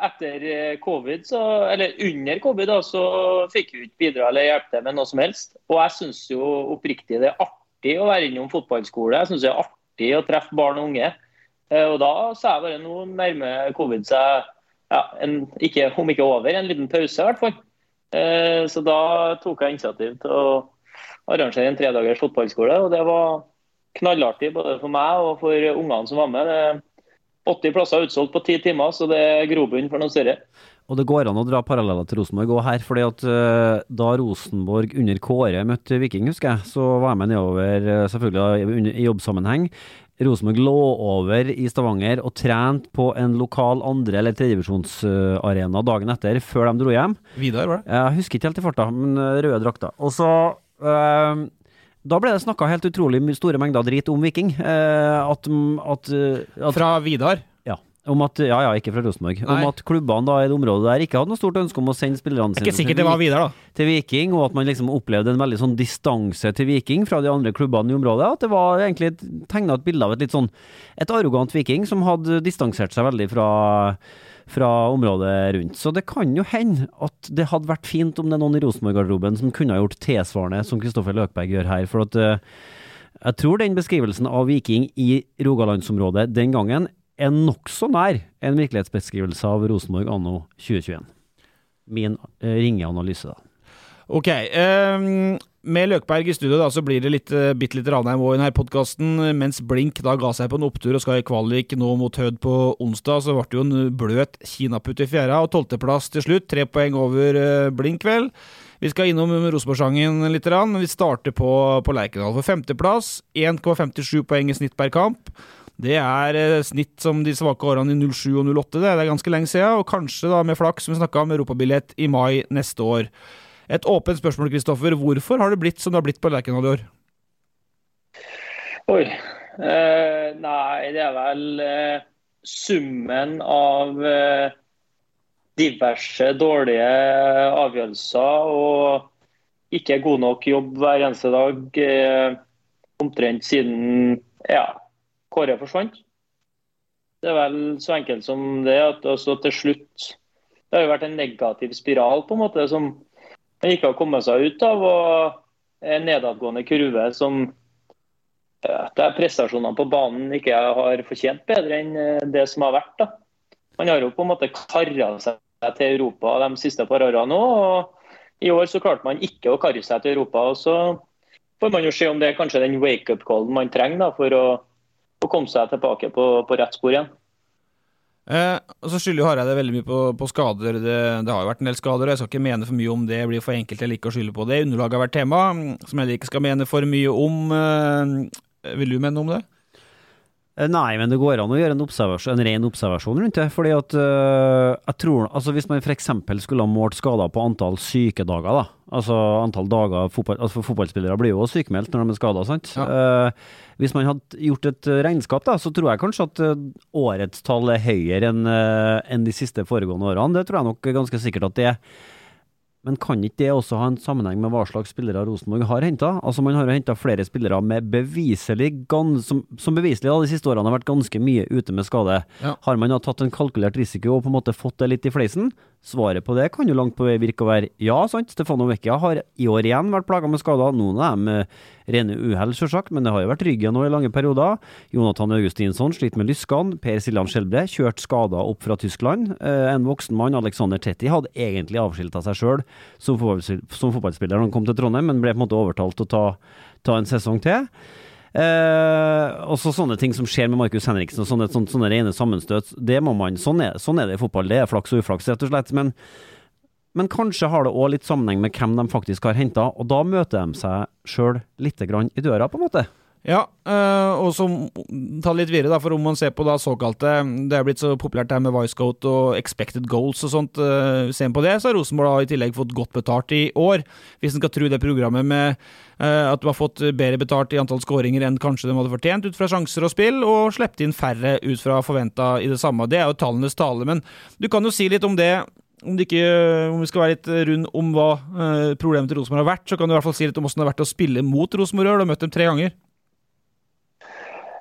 Etter covid, så, eller under covid, da, så fikk vi ikke bidra eller hjelpe til med noe som helst. Og jeg syns jo oppriktig det er artig å være innom fotballskole. Jeg synes det er artig å treffe barn og unge. Eh, Og da sa jeg bare nå nærmer covid seg ja, en, ikke, om ikke over, en liten pause i hvert fall. Eh, Så da tok jeg initiativ til å arrangere en tredagers fotballskole. Og det var knallartig både for meg og for ungene som var med. Det er 80 plasser utsolgt på 10 timer, så det er grobunn for noe større. Og det går an å dra paralleller til Rosenborg òg her, fordi at uh, da Rosenborg under Kåre møtte Viking, husker jeg, så var jeg med nedover, eh, selvfølgelig i jobbsammenheng. Rosenborg lå over i Stavanger og trente på en lokal andre- eller tredjevisjonsarena dagen etter, før de dro hjem. Vidar, var det? Jeg husker ikke helt i farta, men eh, røde drakter. Og så eh, Da ble det snakka helt utrolig store mengder drit om Viking. Eh, at, at, at Fra Vidar? Om at, ja, ja, ikke fra Rosenborg. Om at klubbene da i det området der ikke hadde noe stort ønske om å sende spillerne sine ikke sikkert det var videre, da. til Viking, og at man liksom opplevde en veldig sånn distanse til Viking fra de andre klubbene i området. At det var egentlig tegna et bilde av et litt sånn et arrogant Viking som hadde distansert seg veldig fra fra området rundt. Så det kan jo hende at det hadde vært fint om det er noen i Rosenborg-garderoben som kunne ha gjort tilsvarende som Kristoffer Løkberg gjør her. For at eh, jeg tror den beskrivelsen av Viking i Rogalandsområdet den gangen er nokså nær en virkelighetsbeskrivelse av Rosenborg anno 2021. Min eh, ringeanalyse, da. Ok. Um, med Løkberg i studio da, så blir det litt, uh, bitte litt Ranheim òg i denne podkasten. Mens Blink da ga seg på en opptur og skal i kvalik nå mot Hødd på onsdag, så ble det jo en bløt kinaputt i fjæra og tolvteplass til slutt. Tre poeng over uh, Blink, vel. Vi skal innom Rosenborg-sangen litt, men vi starter på, på Lerkendal. For femteplass, 1,57 poeng i snitt per kamp. Det er eh, snitt som de svake årene i 07 og 08. Det er ganske lenge siden, og kanskje da med flaks, som vi snakka om, europabillett i mai neste år. Et åpent spørsmål, Kristoffer. Hvorfor har det blitt som det har blitt på Lerkendal i år? Oi. Eh, nei, det er vel eh, summen av eh, diverse dårlige avgjørelser og ikke god nok jobb hver eneste dag. Eh, omtrent siden ja, Kåre forsvant. Det er vel så enkelt som det at også til slutt Det har jo vært en negativ spiral på en måte som man ikke har kommet seg ut av. og En nedadgående kurve som der prestasjonene på banen ikke har fortjent bedre enn eh, det som har vært. da. Man har jo på en måte kara seg til Europa de siste par årene og I år så klarte man ikke å karre seg til Europa. og Så får man jo se om det er kanskje den wake-up-callen man trenger da, for å, å komme seg tilbake på, på rett spor igjen. Eh, og Så skylder jo Hareide veldig mye på, på skader. Det, det har jo vært en del skader, og jeg skal ikke mene for mye om det. blir for enkelt eller ikke å skylde på det. Underlaget har vært tema, som jeg ikke skal mene for mye om. Eh, vil du mene noe om det? Eh, Nei, men det går an å gjøre en, en ren observasjon rundt det. fordi at øh, jeg tror, altså Hvis man f.eks. skulle ha målt skader på antall sykedager, da, altså antall dager fotball, altså Fotballspillere blir jo sykemeldt når de er skada. Uh, hvis man hadde gjort et regnskap, da, så tror jeg kanskje at årets tall er høyere enn enn de siste foregående årene. Det tror jeg nok ganske sikkert at det er. Men kan ikke det også ha en sammenheng med hva slags spillere Rosenborg har henta? Altså, man har jo henta flere spillere med beviselig gans, som, som, beviselig da, de siste årene har vært ganske mye ute med skade. Ja. Har man da tatt en kalkulert risiko og på en måte fått det litt i fleisen? Svaret på det kan jo langt på vei virke å være ja, sant. Stefano Vecchia har i år igjen vært plaga med skader. Noen av dem rene uhell, selvsagt, men det har jo vært ryggen nå i lange perioder. Jonathan Augustinsson sliter med lyskene. Per Siljan Skjelbre kjørt skada opp fra Tyskland. Eh, en voksen mann, Alexander Tetti, hadde egentlig avskilta seg sjøl som, fotballspiller da han kom til Trondheim, men ble på en måte overtalt til å ta, ta en sesong til. Eh, også sånne ting som skjer med Markus Henriksen, og sånne, sånne, sånne rene sammenstøt. Det må man, sånn er, sånn er det i fotball. Det er flaks og uflaks, rett og slett. Men, men kanskje har det òg litt sammenheng med hvem de faktisk har henta, og da møter de seg sjøl litt i døra, på en måte. Ja, øh, og så ta litt videre, da, for om man ser på da såkalte Det er blitt så populært det her med Wisecoat og expected goals og sånt. Øh, ser på det, så har Rosenborg da i tillegg fått godt betalt i år. Hvis en skal tro det programmet med øh, at du har fått bedre betalt i antall skåringer enn kanskje de hadde fortjent ut fra sjanser og spill, og sluppet inn færre ut fra forventa i det samme. Det er jo tallenes tale, men du kan jo si litt om det om, ikke, om, vi skal være litt rund om hva problemet til Rosenborg har vært, så kan du i hvert fall si litt om hvordan det har vært å spille mot Rosenborg. Du har møtt dem tre ganger.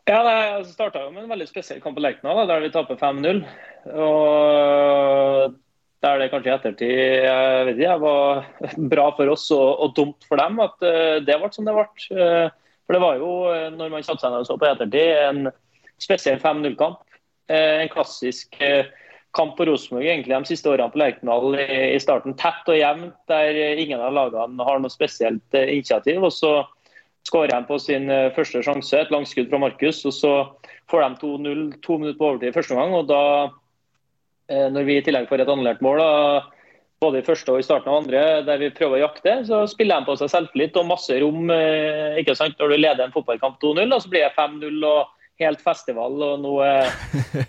Ja, Det starta med en veldig spesiell kamp på Lerkendal, der vi taper 5-0. Og Der det kanskje i ettertid jeg vet ikke, var bra for oss og, og, dumt for dem at uh, det ble som det ble. Uh, for det var jo, uh, når man satte seg ned og så på ettertid, en spesiell 5-0-kamp. en klassisk kamp på Rosenborg egentlig de siste årene på Lerkendal i, starten. Tett og jevnt, der ingen av lagene har noe spesielt initiativ. og så skårer han på sin eh, første sjanse, et langskudd fra Markus. og Så får de 2-0 to minutter på overtid første gang. og da, eh, Når vi i tillegg får et annullert mål, da, både i første og i starten av andre, der vi prøver å jakte, så spiller de på seg selvtillit og masse rom. Eh, ikke sant? Når du leder en fotballkamp 2-0, så blir det 5-0 og helt festival, og nå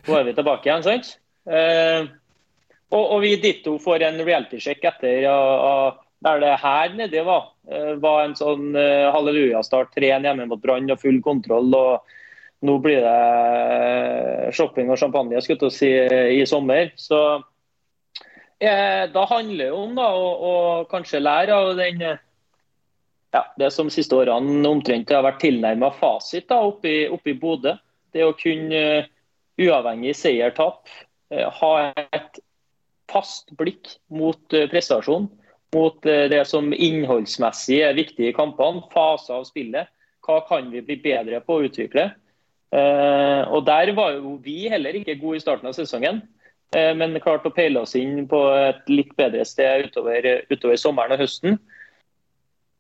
nå er vi tilbake igjen. sant? og, og vi ditto får en reality-sjekk etter av der det her nede var, eh, var en sånn uh, hallelujastart. 3-1 hjemme mot Brann og full kontroll. og Nå blir det eh, shopping og champagne skulle si, i sommer. Så eh, Da handler det om da, å, å, kanskje lære av den, ja, det som siste årene omtrent har vært tilnærma fasit da, oppe i, oppe i Bodø. Det å kunne, uavhengig seier-tap, ha et fast blikk mot prestasjon mot eh, det som innholdsmessig er viktig i kampene, faser av spillet. Hva kan vi bli bedre på å utvikle? Eh, og Der var jo vi heller ikke gode i starten av sesongen, eh, men klarte å peile oss inn på et litt bedre sted utover, utover sommeren og høsten.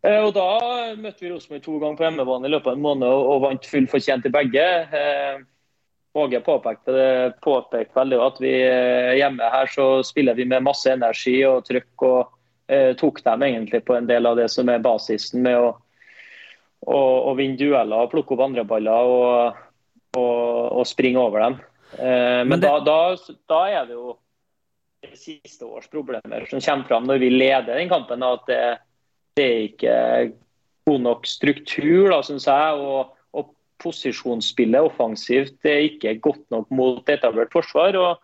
Og Da møtte vi Rosenborg to ganger på hjemmebane i løpet av en måned og vant full fortjent i begge. Åge påpekte, påpekte veldig at vi hjemme her så spiller vi med masse energi og trøkk. og tok dem egentlig på en del av det som er basisen med å, å, å vinne dueller, og plukke opp andre baller og, og, og springe over dem. Eh, men, men det... da, da, da, er det jo siste års problemer som kommer fram når vi leder den kampen. At det, det er ikke god nok struktur, da, syns jeg. og posisjonsspillet offensivt det er ikke godt nok mot etablert forsvar. og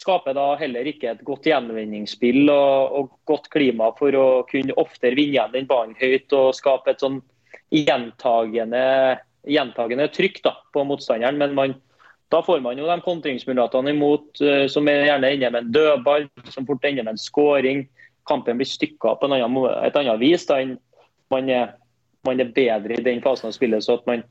skaper da heller ikke et godt gjenvinningsspill og, og, godt klima for å kunne oftere vinne igjen den ballen høyt og skape et sånn gjentagende, gjentagende trykk da, på motstanderen. Men man, da får man jo de kontringsmulighetene imot uh, som er gjerne ender med en dødball, som fort ender med en skåring. Kampen blir stykka på annen, et annet vis da enn man er, man er bedre i den fasen av spillet. så at man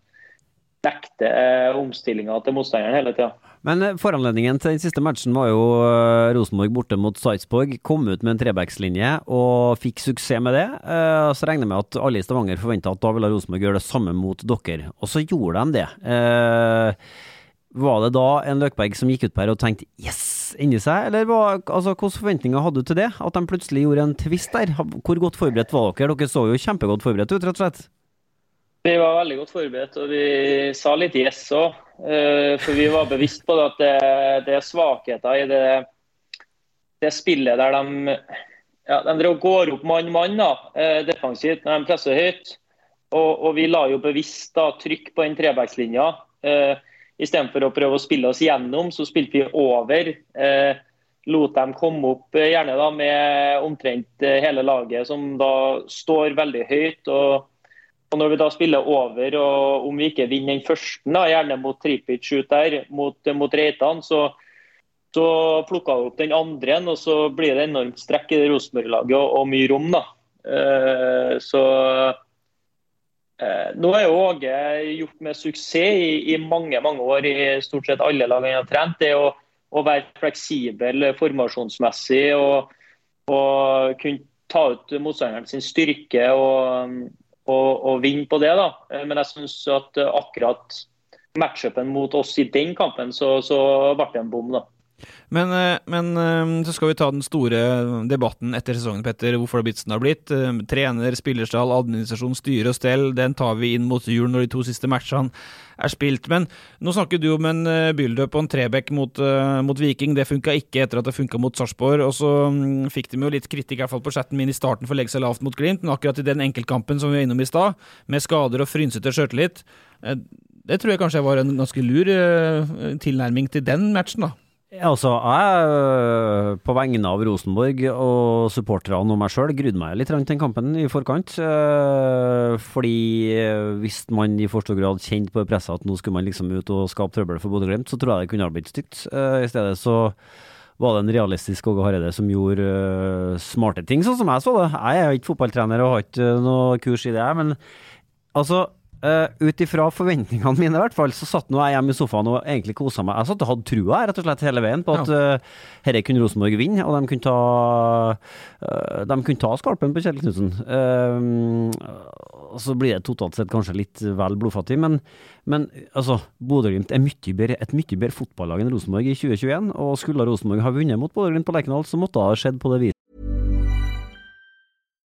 dekte eh, omstillinga til motstanderen hele tida. Men eh, foranledningen til den siste matchen var jo eh, Rosenborg borte mot Sarpsborg. Kom ut med en trebackslinje og fikk suksess med det. Så regner jeg med at alle i Stavanger forventa at da ville Rosenborg gjøre det samme mot dere. Og så gjorde de det. Var det da en Løkberg som gikk ut på her og tenkte yes inni seg, eller hva, altså, hvilke forventninger hadde du til det? At de plutselig gjorde en twist der? Hvor godt forberedt var dere? Dere så jo kjempegodt forberedt ut, rett og slett. Vi var veldig godt forberedt, og vi sa litt yes òg. Eh, for vi var bevisst på at det, det er svakheter i det, det, spillet der de, ja, de går opp mann-mann eh, defensivt når de presser høyt. Og, og, vi la jo bevisst da, trykk på den trebackslinja. Eh, Istedenfor å prøve å spille oss gjennom, så spilte vi over. Lot dem komme opp gjerne da med omtrent hele laget, som da står veldig høyt. og og Når vi da spiller over, og om vi ikke vinner den første, da, gjerne mot Tripic ut der, mot, mot Reitan, så, så plukka vi opp den andre, og så blir det enormt strekk i det Rosenborg-laget og, og, mye rom. da. Uh, så uh, Nå er jo Åge gjort med suksess i, i, mange mange år i stort sett alle lag han har trent. Det å, å være fleksibel formasjonsmessig og, og kunne ta ut motstanderen sin styrke og, og vinne på det. da. Eh, men jeg syns at akkurat matchupen mot oss i den kampen, så, så ble det en bom. da. Men, eh, men, eh, så skal vi ta den store debatten etter sesongen, Petter. Hvorfor det blitt som det har blitt. Trener, spillerstall, administrasjon, styre og stell. Den tar vi inn mot jul når de to siste matchene er spilt. Men nå snakker du om en build-up og en trebekk mot, mot, Viking. Det funka ikke etter at det funka mot Sarpsborg. Og så mm, fikk de jo litt kritikk i hvert fall på chatten min i starten for å legge seg lavt mot Glimt. Men akkurat i den enkeltkampen som vi var innom i stad, med skader og frynsete sjøltillit, det tror jeg kanskje var en ganske lur tilnærming til den matchen, da. Altså, jeg, på vegne av Rosenborg og supporterne og meg sjøl, grudde meg litt til den kampen i forkant. Fordi hvis man i for stor grad kjente på presset at nå skulle man liksom ut og skape trøbbel for Bodø-Glimt, så tror jeg det kunne ha blitt stygt. I stedet så var det en realistisk Åge Hareide som gjorde smarte ting, sånn som jeg så det. Jeg er ikke fotballtrener og har ikke noe kurs i det, men altså Uh, Ut ifra forventningene mine, i hvert fall, så satt nå jeg hjemme i sofaen og egentlig kosa meg. Jeg satt og hadde trua rett og slett hele veien på at ja. uh, herre kunne Rosenborg vinne, og de kunne ta, uh, de kunne ta skalpen på Kjell Knutsen. Uh, så blir det totalt sett kanskje litt vel blodfattig, men, men altså, Bodø-Glimt er mye bedre, et mye bedre fotballag enn Rosenborg i 2021. Og skulle Rosenborg ha vunnet mot Bodø-Glimt på Lerkendal, så måtte det ha skjedd på det viset.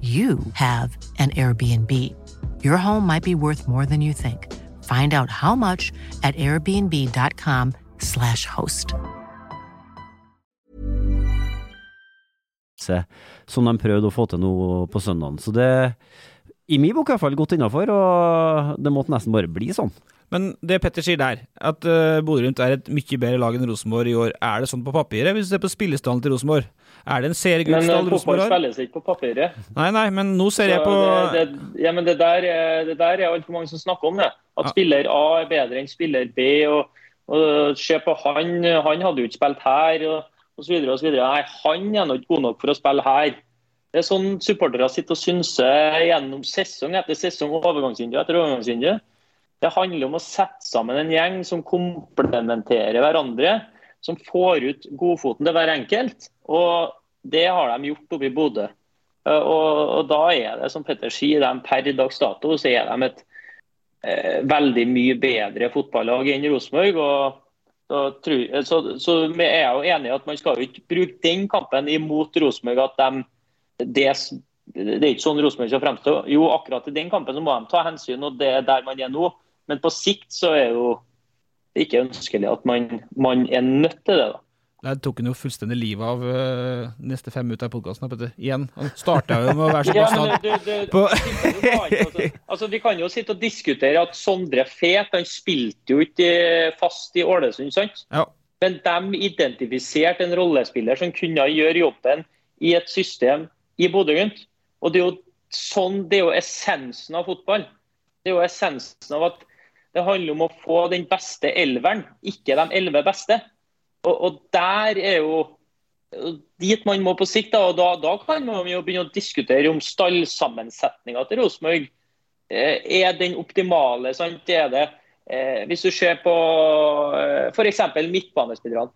you have an Airbnb. Your home might be worth more than you think. Find out how much at airbnb.com slash host. Som de prøvde å få til nå på søndagen. Så det, i min bok i hvert fall, godt innafor, og det måtte nesten bare bli sånn. Men det Petter sier der, at uh, Bodø-Glimt er et mye bedre lag enn Rosenborg i år, er det sånn på papiret? Hvis du ser på spillestallen til Rosenborg, er det en seriegullstall eh, Rosenborg har? Men spilles ikke på papiret. Nei, nei, men nå ser Så jeg på det, det, Ja, men det der, det der er altfor mange som snakker om det. At ja. spiller A er bedre enn spiller B. og, og Se på han, han hadde jo ikke spilt her. og så videre. Nei, han er nå ikke god nok for å spille her. Det er sånn supportere sitter og synser gjennom sesong etter sesong, overgangsvindu etter overgangsvindu. Det handler om å sette sammen en gjeng som komplementerer hverandre. Som får ut godfoten til hver enkelt. Og det har de gjort oppe i Bodø. Eh, og, og, da er det, som Petter sier, de per dags dato så er de et eh, veldig mye bedre fotballag enn Rosenborg. og så, så, så er jo enig i at man skal jo ikke bruke den kampen imot Rosenborg. at de, det, det, er ikke sånn Rosenborg skal fremstå. Jo, akkurat i den kampen så må de ta hensyn, og det er der man er nå. Men på sikt så er jo ikke ønskelig at man, man er nødt til det. da. Der tok han jo fullstendig livet av uh, neste fem minutter av podkasten. Igjen. Han starta jo med å være ja, du, du, du, altså, altså, Vi kan jo sitte og diskutere at Sondre Fet han spilte jo ikke fast i Ålesund, sant? Ja. Men de identifiserte en rollespiller som kunne gjøre jobben i et system i Bodø-Glimt. Og det er jo sånn, det er jo essensen av fotball. Det er jo essensen av at det handler om å få den beste elveren, ikke de elleve beste. Og, og, der er jo dit man må på sikt. Da, og da, da kan man jo begynne å diskutere om stallsammensetninga til Rosenborg eh, er den optimale. sant? Er det, eh, hvis du ser på eh, f.eks. midtbanespillerne.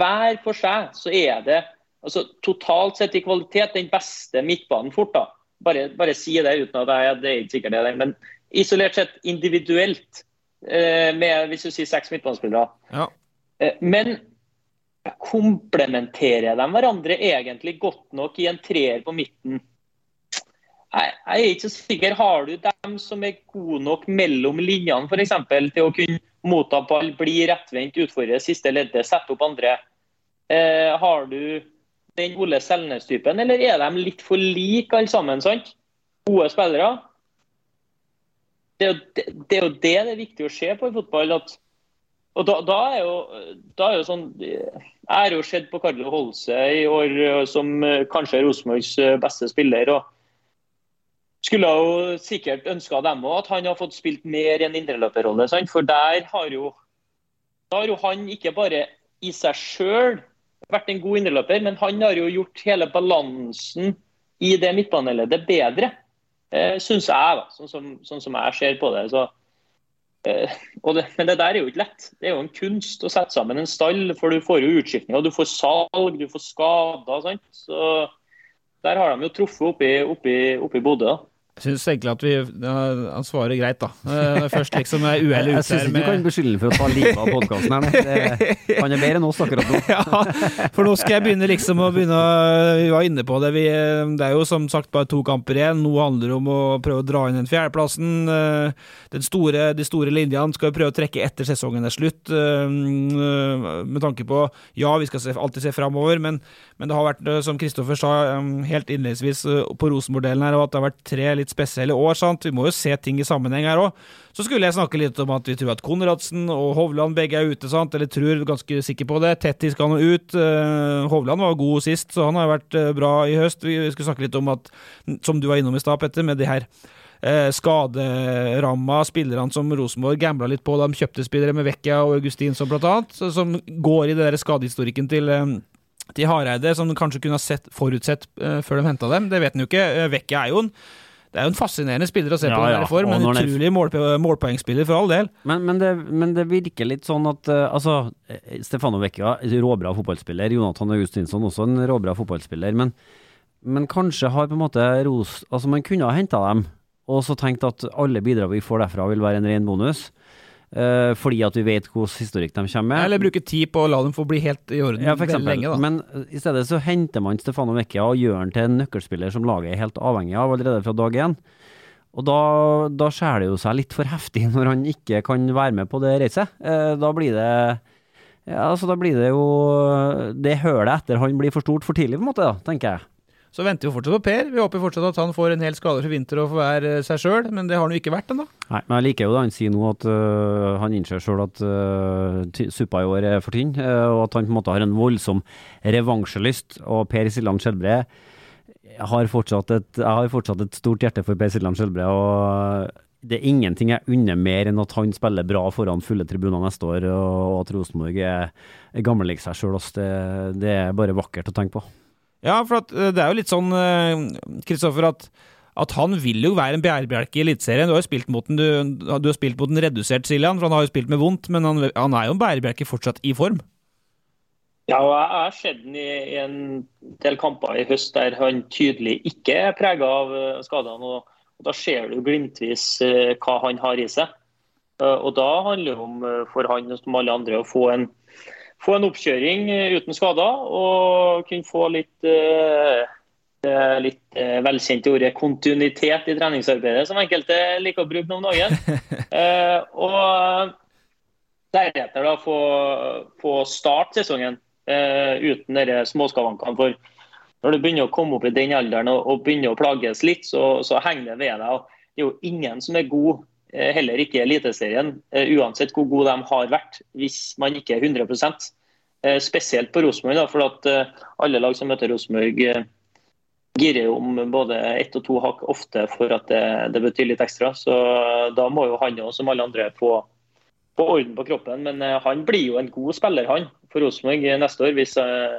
Hver for seg så er det altså, totalt sett i kvalitet den beste midtbanen fort. da. Bare, bare si det uten at jeg, det er ikke sikkert det er men isolert sett individuelt, eh, med hvis du sier seks midtbanespillere. Ja. Eh, men komplementerer de hverandre egentlig godt nok i en treer på midten? Jeg, jeg er ikke så sikker. Har du dem som er gode nok mellom linjene eksempel, til å kunne motta ball, bli rettvendt, utfordre siste leddet, sette opp andre? Eh, har du den Ole Selnes-typen, eller er de litt for like alle sammen? sant? Gode spillere. Det er, jo, det, det er jo det det er viktig å se på i fotball. at og da, da, er jo, da, er jo, sånn Jeg har jo sett på Carlo Holse i år eh, som eh, kanskje er Rosenborgs eh, beste spiller. og Skulle jo sikkert ønska dem òg at han har fått spilt mer i en indreløperrolle. For der har jo, har jo han ikke bare i seg sjøl vært en god indreløper, men han har jo gjort hele balansen i det midtbaneleddet bedre. Eh, Syns jeg, da, sånn som, sånn som jeg ser på det. så Eh, det, men det der er jo ikke lett. Det er jo en kunst å sette sammen en stall. For du får jo utskiftninger, du får salg, du får skader. Sant? Så der har de jo truffet oppe i, Bodø. da. Jeg syns egentlig at vi Han svarer greit, da. Uh, først liksom er uhellet ute Jeg syns ikke du kan beskylde ham for å ta livet av podkasten her. Han er bedre enn oss akkurat nå. ja, for nå skal jeg begynne liksom å begynne Vi var inne på det. Vi, det er jo som sagt bare to kamper igjen. Nå handler det om å prøve å dra inn den fjerdeplassen. Eh, den store, de store linjene skal vi prøve å trekke etter sesongen er slutt. Eh, med tanke på Ja, vi skal alltid se framover, men, men, det har vært, som Kristoffer sa helt innledningsvis på Rosenborg-delen her, at det har vært tre litt litt spesielle år. sant? Vi må jo se ting i sammenheng her òg. Så skulle jeg snakke litt om at vi tror at Konradsen og Hovland begge er ute, sant? eller tror ganske sikker på det. Tetti skal nå ut. Uh, Hovland var god sist, så han har vært uh, bra i høst. Vi skulle snakke litt om at, som du var innom i stad, Petter, med de her uh, skaderamma spillerne som Rosenborg gambla litt på. da De kjøpte spillere med Vecchia og Augustinsson blant annet, som går i der skadehistorikken til til Hareide, som kanskje kunne ha sett, forutsett før de henta dem. Det vet han jo ikke. Vecchia er jo en det er jo en fascinerende spiller å se ja, på, ja. for, men utrolig målp målpoengspiller for all del. Men, men, det, men, det, virker litt sånn at uh, altså, Stefano Vecchia, råbra fotballspiller. Jonathan Augustinsson, også en råbra fotballspiller. Men, men kanskje har på en måte Ros Altså, man kunne ha henta dem, og så tenkt at alle bidrag vi får derfra, vil være en ren bonus. Uh, fordi at vi vet hvordan historikk de kommer med. Eller bruke tid på å la dem få bli helt i orden ja, eksempel, lenge. Da. Men uh, i stedet så henter man Stefano Vecchia og gjør han til en nøkkelspiller som laget er helt avhengig av allerede fra dag én. Og da, da skjærer det jo seg litt for heftig når han ikke kan være med på det racet. Uh, da blir det ja, altså da blir det jo Det hølet etter han blir for stort for tidlig, på en måte, da, tenker jeg. Så venter vi fortsatt på Per. Vi håper fortsatt at han får en hel skade for vinter og får være seg sjøl, men det har han jo ikke vært ennå. Nei, men jeg liker jo det han sier nå at uh, han innser sjøl at uh, suppa i år er for tynn, uh, og at han på en måte har en voldsom revansjelyst. Og Per Siljan Skjelbre har fortsatt et, jeg har fortsatt et stort hjerte for Per Siljan Skjelbre. og det er ingenting jeg unner mer enn at han spiller bra foran fulle tribuner neste år, og at Rosenborg er, er gammellik seg sjøl. Det, det er bare vakkert å tenke på. Ja, for at, det er jo litt sånn, Kristoffer, eh, at, at han vil jo være en bærebjelke i Eliteserien. Du har jo spilt mot den, du, du har spilt mot en redusert Siljan, for han har jo spilt med vondt, men han, han er jo en bærebjelke fortsatt i form. Ja, og jeg har sett ham i, en del kamper i høst der han tydelig ikke er prega av eh, skadene. og, og Da ser du glimtvis eh, hva han har i seg. Eh, og Da handler det om eh, for han som alle andre å få en, få en oppkjøring eh, uten skader og kunne få litt eh, det litt eh, velkjente ordet kontinuitet i treningsarbeidet, som enkelte liker å bruke noen dagen. Eh, og deretter da få, få starte sesongen eh, uten de småskavankene. For når du begynner å komme opp i den alderen og, og begynner å plages litt, så, så henger det ved deg. Det er jo ingen som er god, eh, heller ikke Eliteserien, eh, uansett hvor gode de har vært, hvis man ikke er 100 eh, Spesielt på Rosenborg, for at eh, alle lag som møter Rosenborg, eh, girer om både ett og to hakk ofte for at det, det betyr litt ekstra. Så da må jo han òg, som alle andre, få, få orden på kroppen. Men eh, han blir jo en god spiller, han, for Rosenborg neste år, hvis, eh,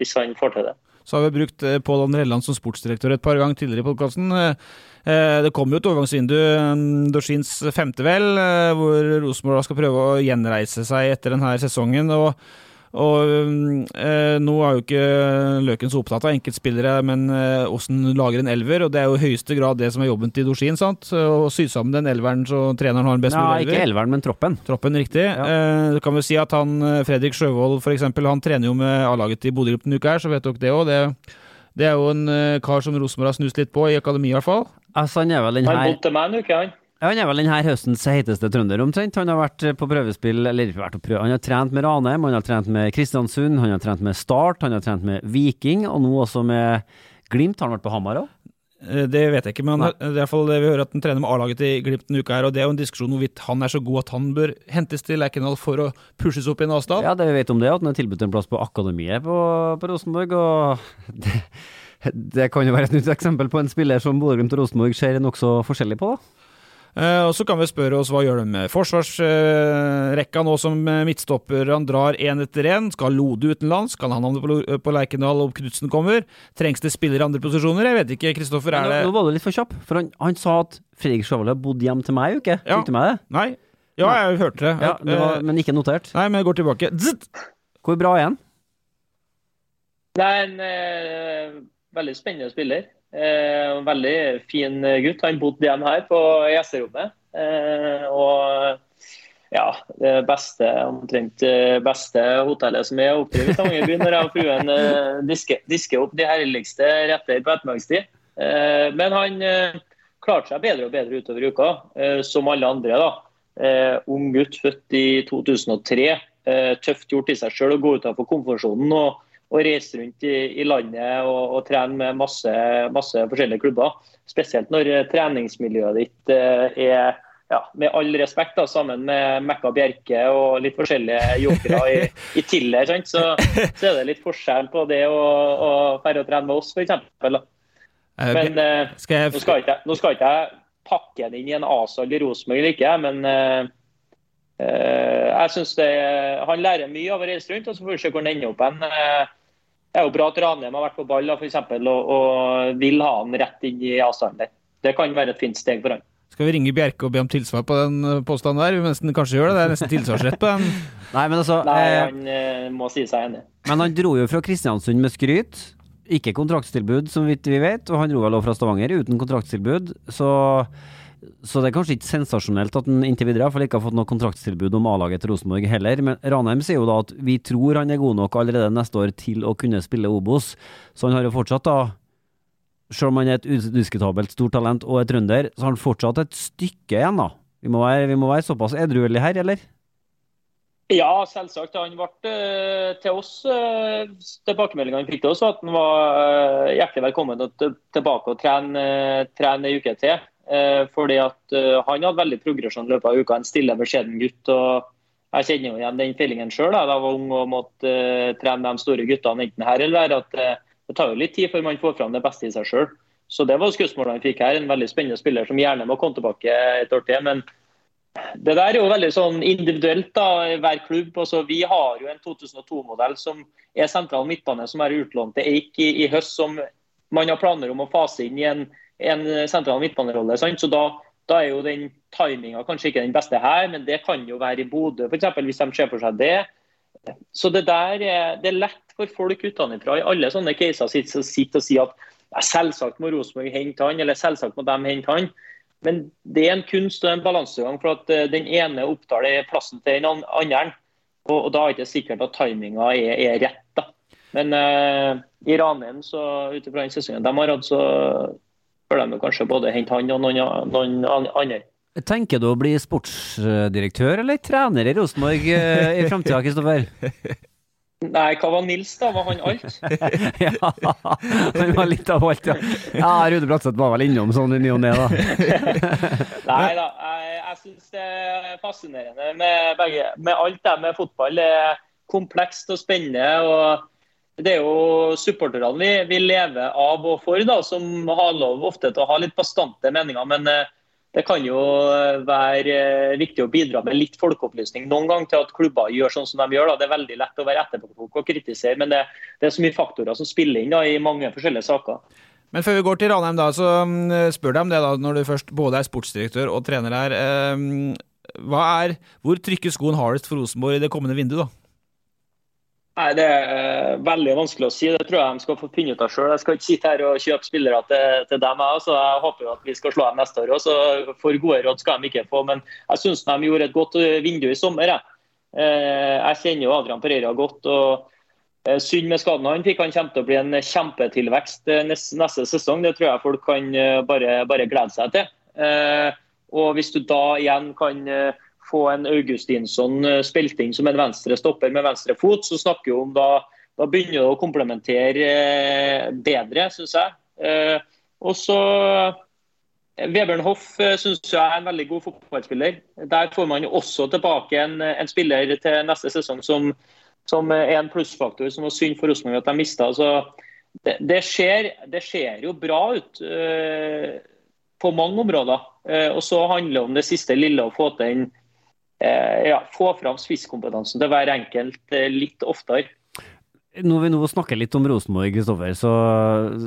hvis han får til det. Så har vi brukt eh, Pål André Helland som sportsdirektør et par ganger tidligere i podkasten. Det kommer jo et overgangsvindu, Dorsins femte vel, eh, hvor Rosenborg skal prøve å gjenreise seg etter denne sesongen. og og eh, Nå er jo ikke Løken så opptatt av enkeltspillere, men eh, lager en elver. og Det er jo i høyeste grad det som er jobben til Dorsin. sant? Å sy sammen den elveren så treneren har en best mulig elver. ikke elveren, men troppen. Troppen, riktig. Eh, du kan vel si at han, eh, Fredrik Sjøvold for eksempel, han trener jo med A-laget til Bodø-gruppen denne uka her, så vet dere det òg. Det, det er jo en eh, kar som Rosenborg har snust litt på, i akademi i hvert fall. Altså, han er vel den Han her bodde til meg en uke, han. Han er vel denne høstens heiteste trønder, omtrent. Han har vært på prøvespill, eller ikke vært på prøve, han har trent med Ranheim, han har trent med Kristiansund, han har trent med Start, han har trent med Viking, og nå også med Glimt. Har han vært på Hamar òg? Eh, Det vet jeg ikke, men det er i hvert fall det vi hører at han trener med A-laget til Glimt denne uka her, og det er jo en diskusjon hvorvidt han er så god at han bør hentes til Lerkendal for å pushes opp i en avstand. Ja, det vi vet om det, at han er tilbudt en plass på akademiet på, på Rosenborg, og det, det kan jo være et nytt eksempel på en spiller som Bodø-Glimt og Rosenborg ser nokså forskjellig på, da. Eh, og så kan vi spørre oss hva gjør de med forsvarsrekka nå som midtstopperne midtstopper han drar én etter én? Skal Lode utenlands? Kan han havne på, på Lerkendal om Knutsen kommer? Trengs det spillere i andre posisjoner? Jeg vet ikke, Kristoffer. Er det nå var du litt for kjapp, for han, han sa at Fredrik Sjøvold har bodd hjem til meg i uke. Ja. Fikk du med det? Nei? Ja, jeg hørte det. Ja, det var, Eh, men ikke notert. Nei, men jeg går tilbake. Zzzt! Hvor bra er han? Det er en eh, veldig spennende spiller. Eh, veldig fin gutt. Han bodde igjen her på gjesterommet. Eh, og ja, det beste, omtrent beste hotellet som er oppe i Stavanger når jeg og fruen eh, disker, disker opp de herligste retter på ettermiddagstid. Eh, men han eh, klarte seg bedre og bedre utover uka, eh, som alle andre. da. Ung gutt født i 2003. Eh, tøft gjort i seg sjøl å gå utenfor komfortsonen og, og reise rundt i, i landet og, og trene med masse, masse forskjellige klubber. Spesielt når eh, treningsmiljøet ditt eh, er ja, med all respekt, da, sammen med Mekka Bjerke og litt forskjellige jokere i, i Tiller? Så, så er det litt forskjell på det å, å å trene med oss, f.eks. Eh, Men eh, skal jeg nå, skal ikke, nå skal ikke jeg pakke den inn i en A-sal i Rosenborg eller ikke, men eh, eh, jeg synes det, han lærer mye av å reise rundt, og så får vi se hvor han ender opp hen. Det er jo bra at Ranheim har vært på ball da, for eksempel, og, og vil ha han rett inn i A-salen der. Det kan være et fint steg for han. Skal vi ringe Bjerke og be om tilsvar på den eh, påstanden der? Vi nesten kanskje gjør det. Det er nesten tilsvarsrett på den. Nei, men altså Nei, eh, han eh, må si seg enig. Men han dro jo fra Kristiansund med skryt. Ikke kontraktstilbud, som vidt vi vet. Og han dro vel også fra Stavanger uten kontraktstilbud. Så, så det er kanskje ikke sensasjonelt at han inntil videre iallfall ikke har fått noe kontraktstilbud om A-laget til Rosenborg heller. Men Ranheim sier jo da at vi tror han er god nok allerede neste år til å kunne spille Obos. Så han har jo fortsatt da selv om han er et udiskutabelt stort talent og er trønder, så har han fortsatt et stykke igjen, da. Vi må være, vi må være såpass edruelige her, eller? Ja, selvsagt. Han ble eh, til oss uh, Tilbakemeldingene han fikk til oss, at han var eh, hjertelig velkommen til, til, tilbake og trene, trene en uke til. Eh, fordi at eh, Han hadde veldig progresjon i løpet av uka. En stille, beskjeden gutt. og Jeg kjenner jo igjen den feelingen sjøl da jeg var ung og måtte eh, trene de store guttene enten her eller der. at Det tar jo litt tid før man får fram det beste i seg sjøl. Så det var skussmålet han fikk her. En veldig spennende spiller som gjerne må komme tilbake et år til. men det der er jo veldig sånn individuelt da, hver klubb. Altså, vi har jo en 2002-modell som er sentral midtbane, som er utlånt til Eik i, i høst, som man har planer om å fase inn i en, en sentral midtbanerolle. Så da, da er jo den timinga kanskje ikke den beste her, men det kan jo være i Bodø, f.eks. hvis de ser for seg det. Så det der er, det er lett for folk utenfra i alle sånne caser sitter sitte og sier at selvsagt må Rosenborg hente han, eller selvsagt må de hente han. Men det er en kunst og en balansegang, for at eh, den ene opptar plassen til den andre. Og, og da er det ikke sikkert at timinga er, er rett. da. Men uh, i Ranheim, ut ifra den sesongen de har hatt, så bør de kanskje både hente han og noen, noen andre. Tenker du å bli sportsdirektør eller trener i Rosenborg eh, i framtida, Kristoffer? Nei, hva var Nils, da? Var han alt? ja, han var litt av alt, ja. Ja, Rune Bratseth var vel innom sånn i ny og ne, da. Nei da, jeg, jeg syns det er fascinerende med begge. Med alt det med fotball. Det er komplekst og spennende. og Det er jo supporterne vi, vi lever av og for, da, som har lov ofte til å ha litt bastante meninger. Men eh, det kan jo være eh, viktig å bidra med litt folkeopplysning noen gang til at klubber gjør sånn som de gjør. Da. Det er veldig lett å være etterpåklok og kritisere, men det, det er så mye faktorer som spiller inn da, i mange forskjellige saker. Men før vi går til Ranheim, da, så mm, spør deg om det, da, når du først både er sportsdirektør og trener her. Eh, hva er, hvor trykker skoen hardest for Rosenborg i det kommende vinduet, da? Nei, Det er eh, veldig vanskelig å si. Det tror jeg de skal få finne ut av sjøl. Jeg skal ikke sitte her og kjøpe spillere til, til dem. Jeg, så jeg håper at vi skal slå dem neste år òg. For gode råd skal de ikke få. Men jeg syns de gjorde et godt eh, vindu i sommer. Jeg, Eh, jeg kjenner jo Adrian Pereira godt. og Synd med skaden han fikk. Han kommer til å bli en kjempetilvekst eh, neste sesong. Det tror jeg folk kan bare, bare glede seg til. Og Hvis du da igjen kan få en Augustinsson eh, spilt inn som en venstre stopper med venstre fot, så snakker vi om da, da begynner det å komplementere eh, bedre, syns jeg. Eh, Og så Vebjørn Hoff syns jeg er en veldig god fotballspiller. Der får man også tilbake en, en spiller til neste sesong som, som er en plussfaktor, som var synd for Rosenborg at de mista. Det, det, ser, det ser jo bra ut uh, på mange områder. Uh, og så handler det om det siste lille å få til den ja, få fram spisskompetansen til hver enkelt eh, litt oftere. Når vi nå snakker litt om Rosenborg, Kristoffer, så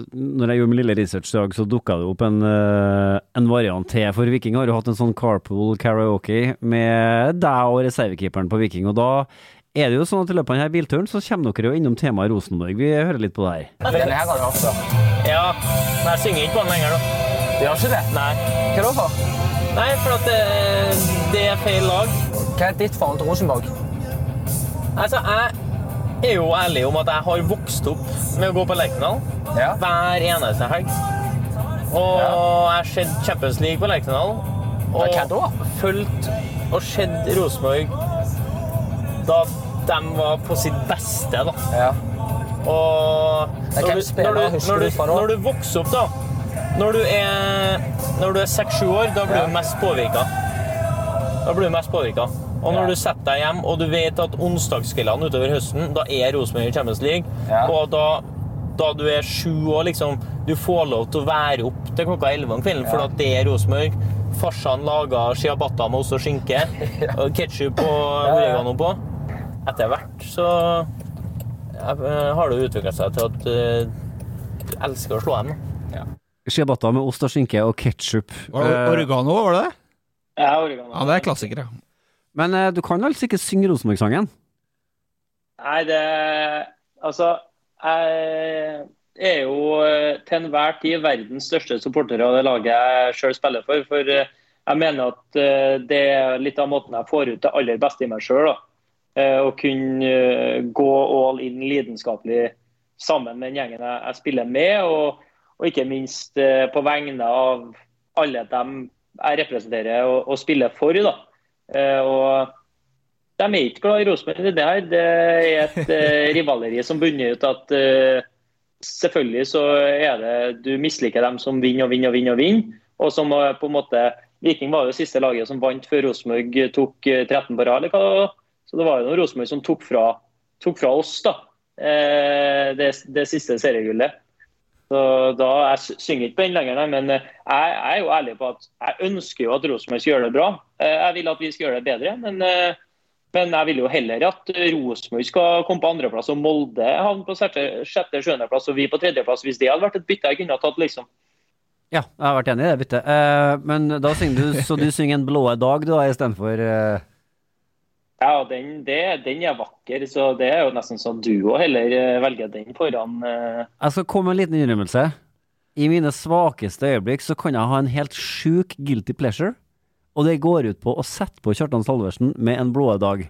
når jeg gjorde min lille research i dag, så dukka det opp en, eh, en variant til. For Viking har jo hatt en sånn carpool karaoke med deg og reservekeeperen på Viking. Og da er det jo sånn at i løpet av denne bilturen så kommer dere jo innom temaet Rosenborg. Vi hører litt på det her. Denne her har du hatt, da. Ja, men jeg synger ikke på den lenger, da. Du gjør ikke det? Nei. Hva da for? Nei, for at det, det er feil lag. Hva er ditt forhold til Rosenborg? Altså, jeg er jo ærlig om at jeg har vokst opp med å gå på Lerkendal hver eneste helg. Og jeg har sett Champions League på Lerkendal. Og Ja, fulgt og sett Rosenborg da de var på sitt beste, da. Ja. Og når du, når, du, når du når du vokser opp, da Når du er Når du er seks-sju år, da blir Ja. du mest påvirka. Da blir du mest påvirka. Og når Ja. du setter deg hjem, og du vet at onsdagskveldene utover høsten, da er Rosenborg i Champions League, Ja. og da, da du er sju år, liksom Du får lov til å være opp til klokka elleve om kvelden, for det er Rosenborg. Farsan laga ciabatta med ost og skinke, og ketsjup og oregano på. Etter hvert så eh, har det utvikla seg til at eh, du elsker å slå dem. Ja. Ciabatta med ost og skinke og ketsjup. Oregano, var det det? Ja, oregano. Ja, det er klassikere. Men eh, du kan altså ikke synge Rosenborg-sangen? Nei, det Altså, jeg er jo eh, til enhver tid verdens største supporter av det laget jeg sjøl spiller for. For eh, jeg mener at det er litt av måten jeg får ut det aller beste i meg sjøl. Å kunne gå all in lidenskapelig sammen med den gjengen jeg, spiller med. Og, og ikke minst på vegne av alle dem jeg representerer og, og spiller for. da. Eh, og de er ikke glad i Rosenborg. Det, det er et eh, rivaleri som bunner ut at eh, selvfølgelig så er det du misliker dem som vinner og vinner og vinner. Og vinner, og som på en måte Viking var jo siste laget som vant før Rosenborg tok eh, 13 på rad. Så det var jo Rosenborg som tok fra, tok fra oss da, det, det siste seriegullet. Så da, Jeg synger ikke på den lenger, men jeg, jeg er jo ærlig på at jeg ønsker jo at Rosenborg skal gjøre det bra. Eh, Jeg vil at vi skal gjøre det bedre. men eh, men jeg vil jo heller at Rosenborg skal komme på andreplass og Molde havne på sjette-sjuendeplass og vi på tredjeplass. Hvis det hadde vært et bytte jeg kunne ha tatt, liksom. Ja, jeg har vært enig i det byttet. Eh, men da synger du så du synger en blå dag du da istedenfor uh... Ja, den, det, den er vakker, så det er jo nesten sånn du òg heller velger den foran uh... Jeg skal komme med en liten innrømmelse. I mine svakeste øyeblikk så kan jeg ha en helt sjuk guilty pleasure. Og det går ut på å sette på Kjartan Salversen med en blå dag.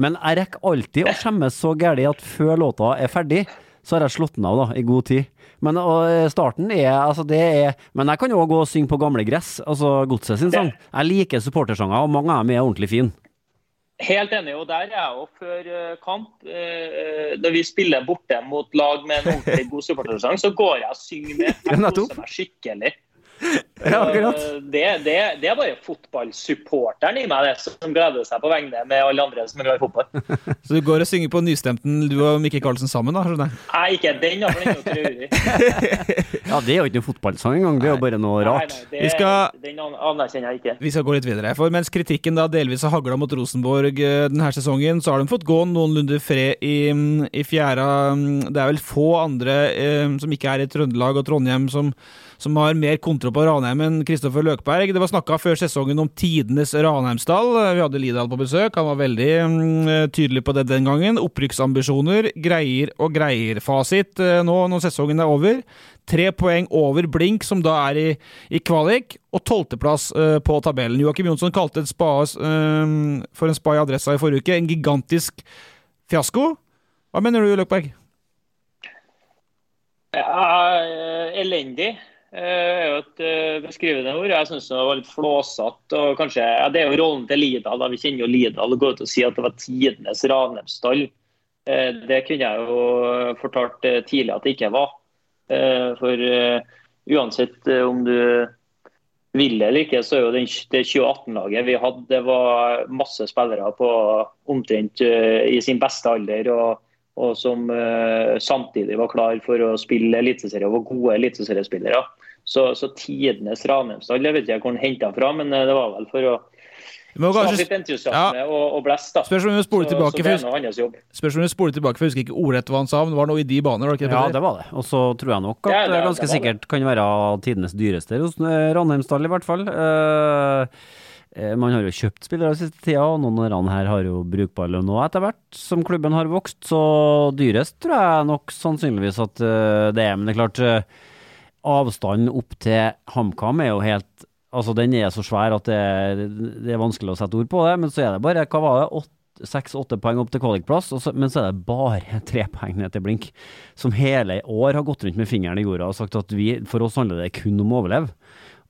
Men jeg rekker alltid å skjemmes så gæli at før låta er ferdig, så har jeg slått den av da, i god tid. Men eh, starten er altså det er Men jeg kan jo også gå og synge på Gamle Gress, altså Godset sin sang. Jeg liker supportersanger, og mange av dem er ordentlig fine. Helt enig, og der er jeg jo før eh, kamp. eh, Når vi spiller borte mot lag med en ordentlig god supportersang, så går jeg og synger med. Jeg koser meg skikkelig. Ja, akkurat. Eh, Det, det, det er bare fotballsupporteren i meg det, som gleder seg på vegne med alle andre som er glad i fotball. Så du går og synger på nystemten, du og Mikke Karlsen sammen, da? skjønner jeg? Nei, ikke den, da, for den er jo traurig. Ja, det er jo ikke noen fotballsang engang, det er jo bare noe rart. Det, Vi skal- Den anerkjenner jeg ikke. Vi skal gå litt videre. For mens kritikken da delvis har hagla mot Rosenborg eh, denne sesongen, så har de fått gå noenlunde fred i, i fjæra. Det er vel få andre eh, som ikke er i Trøndelag og Trondheim som, som har mer kontroll på Ranheim enn Kristoffer Løkberg. Det var snakka før sesongen om tidenes Ranheimsdal. Vi hadde Lidal på besøk. Han var veldig mm, tydelig på det den gangen. Opprykksambisjoner, greier og greier. Fasit eh, nå når sesongen er over. Tre poeng over blink, som da er i, i kvalik, og tolvteplass uh, på tabellen. Joakim Jonsson kalte et spa uh, for en spa i Adressa i forrige uke en gigantisk fiasko. Hva mener du, Løkberg? Ja, elendig er jo et eh, beskrivende ord. Jeg syns det var litt flåsete. og ja, Det er jo rollen til Lidahl. da. Vi kjenner jo Lidahl. går ut og si at det var tidenes Ranheim-stall. Det kunne jeg jo fortalt eh, tidlig at det ikke var. Eh, For eh, uansett eh, om du vil det eller ikke, så er jo det 2018-laget vi hadde, det var masse spillere på omtrent eh, i sin beste alder. og og som uh, samtidig var klar for å spille eliteserie og var gode eliteseriespillere. Så, så tidenes Ranheimsdal, det vet jeg hvor han henta fra, men eh, det var vel for å kanskje- entusiasme og, og blest. Spørs om hun spoler tilbake, for- tilbake, jeg husker ikke ordrett hva han sa, men det var noe i de baner? var det ikke det, Ja, det var det. Og så tror jeg nok at Ja, det- det ganske det sikkert kan være tidenes dyreste hos eh, Ranheimsdal, i hvert fall. Eh, eh, man har jo kjøpt spillere siste tida, og noen av dem her har jo brukbar lønn nå etter hvert, som klubben har vokst. Så dyrest tror jeg nok sannsynligvis at eh, det er. Men det er klart, eh, avstanden opp til HamKam er jo helt Altså, den er så svær at det, det er vanskelig å sette ord på det. Men så er det bare, hva var det, åtte seks-åtte poeng opp til kvalikplass, men så er det bare tre poeng ned til blink. Som hele år har gått rundt med fingeren i jorda og sagt at vi, for oss handler det kun om å overleve.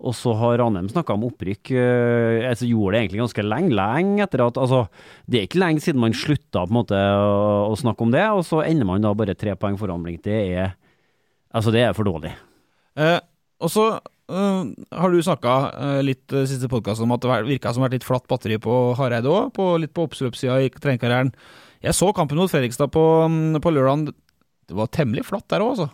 Og så har Ranheim snakka om opprykk. øh, altså gjorde det egentlig ganske lenge, lenge etter at altså, Det er ikke lenge siden man slutta på en måte å, å snakke om det, og så ender man da bare tre poeng foran blink. Det er Altså, det er for dårlig. Eh, og så eh, har du snakka litt uh, siste podkast om at det virka som det har vært litt flatt batteri på Hareide òg, litt på oppstrøpssida i trenerkarrieren. Jeg så kampen mot Fredrikstad på, mm, på lørdag. Det var temmelig flatt der òg, altså.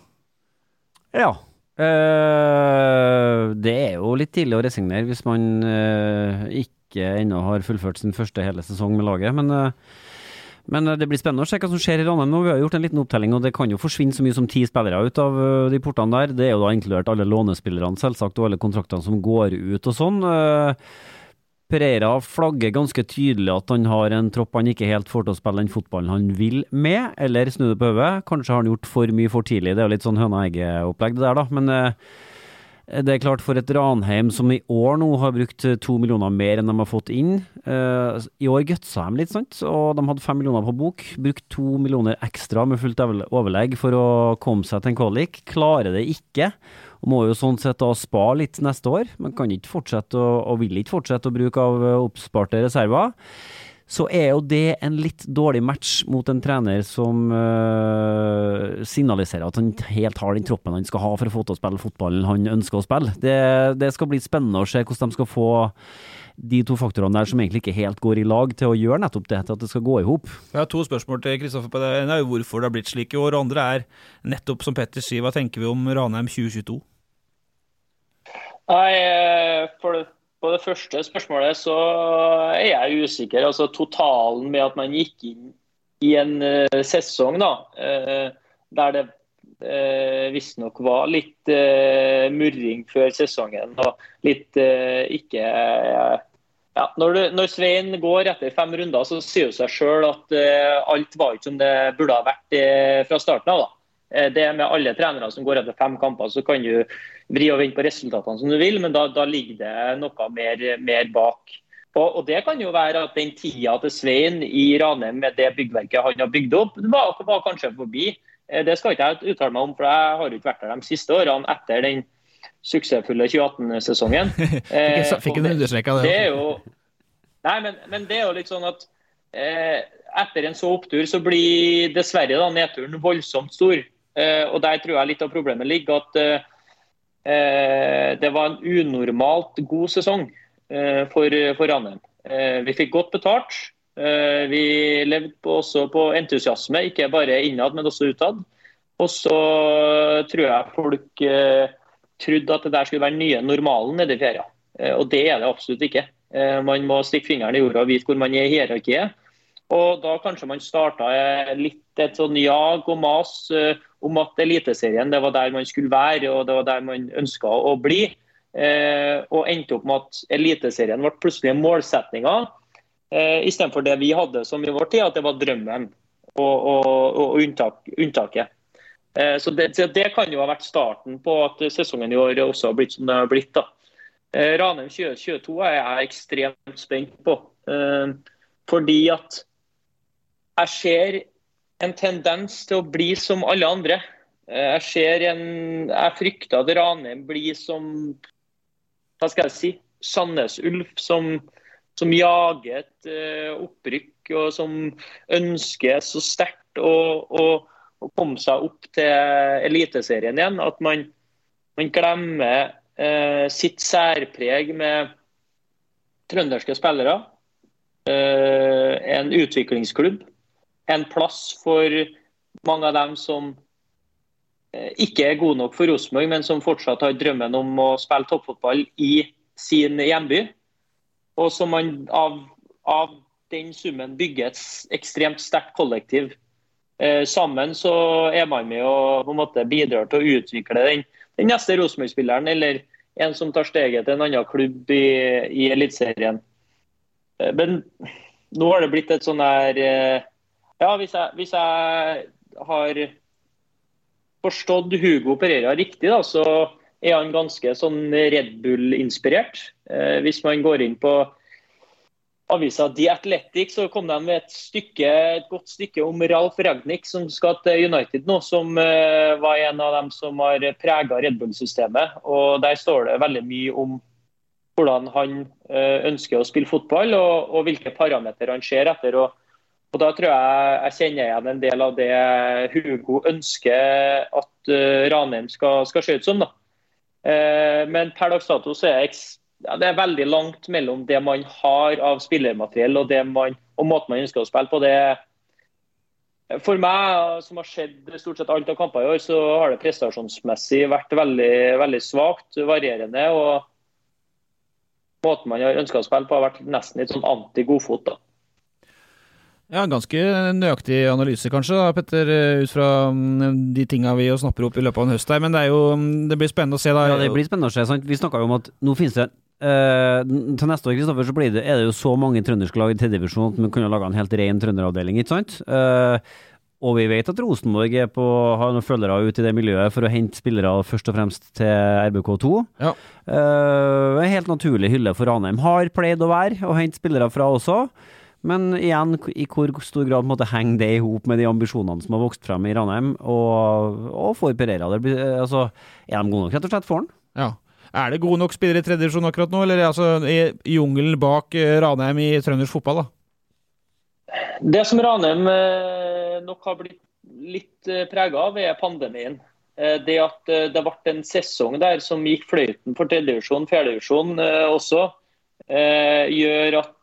Ja. Eh, det er jo litt tidlig å resignere hvis man uh, ikke ennå har fullført sin første hele sesong med laget, men uh, men det blir spennende å se hva som skjer i Ranheim. Vi har gjort en liten opptelling, og det kan jo forsvinne så mye som ti spillere ut av de portene der. Det er jo da inkludert alle lånespillerne, selvsagt, og alle kontraktene som går ut og sånn. Eh, Pereira flagger ganske tydelig at han har en tropp han ikke helt får til å spille den fotballen han vil med, eller snu det på hodet. Kanskje har han gjort for mye for tidlig. Det er jo litt sånn høna-egget-opplegg, det der, da. Men eh, det er klart for et Ranheim som i år nå har brukt eh, to millioner mer enn de har fått inn. eh, I år gutsa de litt, sant, og de hadde fem millioner på bok. Brukt to millioner ekstra med fullt overlegg for å komme seg til en kvalik. Klarer det ikke. Og må jo sånn sett da spare litt neste år. Man kan ikke fortsette å, og vil ikke fortsette å bruke av eh, oppsparte reserver. Så er jo det en litt dårlig match mot en trener som øh, signaliserer at han helt har den troppen han skal ha for å få til å spille fotballen han ønsker å spille. Det, det skal bli spennende å se hvordan de skal få de to faktorene der som egentlig ikke helt går i lag, til å gjøre nettopp det, til at det skal gå i hop. Jeg har to spørsmål til Kristoffer på det. En er jo hvorfor det har blitt slik i år. og andre er nettopp som Petter sier, hva tenker vi om Ranheim 2022? Nei, eh, for det, på det første spørsmålet så er jeg usikker. Altså Totalen med at man gikk inn i en uh, sesong da, uh, der det uh, visstnok var litt uh, murring før sesongen og litt ikke Ja, når, du, når Svein går etter fem runder, så sier det seg sjøl at alt var ikke som det burde ha vært fra starten av. da. Eh, det er med alle trenere som går etter fem kamper, så kan du vri og vende på resultatene som du vil, men da, da ligger det noe mer, mer bak. Og, og, Det kan jo være at den tida til Svein i Ranheim med det byggverket han har bygd opp, var, var kanskje forbi. Eh, det skal ikke jeg uttale meg om, for jeg har ikke vært der de siste årene etter den suksessfulle 2018-sesongen. Eh, fikk en understreka det. det er jo, nei, men, men, det er jo litt sånn at eh, etter en så opptur, så blir dessverre da nedturen voldsomt stor. Eh, og Der tror jeg litt av problemet ligger. At eh, det var en unormalt god sesong eh, for, for Ranheim. Eh, vi fikk godt betalt. vi levde på, også på entusiasme, ikke bare innad, men også utad. Og så tror jeg folk trodde at det der skulle være nye normalen nede i Fjæra. Eh, og det er det absolutt ikke. Eh, man må stikke fingeren i jorda og vite hvor man er i hierarkiet. Og da kanskje man starta litt et sånn jag og mas eh, om at Eliteserien det var der man skulle være og det var der man ønska å bli. Og endte opp med at Eliteserien ble plutselig målsetninga istedenfor det vi hadde som i vår tid, at det var drømmen og, og, og unntak, unntaket. Eh, så det, det, kan jo ha vært starten på at sesongen i år også har blitt som det har blitt. da. Eh, Ranheim 2022 er jeg ekstremt spent på. Eh, fordi at jeg ser en tendens til å bli som alle andre. Jeg ser en Jeg frykter at Ranheim blir som hva skal jeg si, Sandnes Ulf, som, som jager et opprykk og som ønsker så sterkt å å komme seg opp til Eliteserien igjen. At man, man glemmer uh, sitt særpreg med trønderske spillere. Uh, en utviklingsklubb. En plass for mange av dem som eh, ikke er gode nok for Rosenborg, men som fortsatt har drømmen om å spille toppfotball i sin hjemby. Og som man av, av den summen bygger et ekstremt sterkt kollektiv Eh, sammen så er man med og på en måte bidrar til å utvikle den, den neste Rosenborg-spilleren, eller en som tar steget til en annen klubb i, i Eliteserien. Eh, men nå har det blitt et sånn her eh, Ja, hvis jeg, hvis jeg har forstått Hugo Pereira riktig, da, så er han ganske sånn Red Bull-inspirert. Hvis man går inn på avisa The Athletic så kom de med et, stykke, et godt stykke om Ralf Ragnhild som skal til United nå, som eh, var en av dem som har prega Red Bull-systemet. og Der står det veldig mye om hvordan han eh, ønsker å spille fotball og, og hvilke parametere han ser etter. og, og Da tror jeg jeg kjenner igjen en del av det Hugo ønsker at uh, Ranheim skal, skal se ut som. da. men per dags dato så er ja, det er veldig langt mellom det man har av spillermateriell og, det man, og måten man ønsker å spille på. Det, for meg, som har sett stort sett alt av kamper i år, så har det prestasjonsmessig vært veldig, veldig svakt, varierende. og Måten man har ønska å spille på, har vært nesten litt sånn anti-godfot. Ja, Ganske nøyaktig analyse, kanskje, da, Petter, ut fra mm, de tinga vi snapper opp i løpet av en høst. her, Men det, jo, mm, det blir spennende å se. da. Ja, det blir spennende å se. Sant? Vi snakka jo om at nå finnes det Uh, til neste år Kristoffer, så blir det, er det jo så mange trønderske lag i tredjedivisjon at man kunne laga en helt ren trønderavdeling. ikke sant? Uh, og vi vet at Rosenborg er på, har noen følgere ute i det miljøet for å hente spillere først og fremst til RBK2. Ja. Uh, en helt naturlig hylle for Ranheim. Har pleid å være å hente spillere fra også. Men igjen, i hvor stor grad måtte henge det i hop med de ambisjonene som har vokst frem i Ranheim, og, og for Pereira? Det blir, altså, er de gode nok rett og slett for han? Ja. Er det gode nok spillere i tredje divisjon akkurat nå, eller altså, i jungelen bak eh, Ranheim i trøndersk fotball? da? Det som Ranheim eh, nok har blitt litt eh, prega av, er pandemien. Det at det ble en sesong der som gikk fløyten for tredjedivisjon, fjerdedivisjon også, gjør at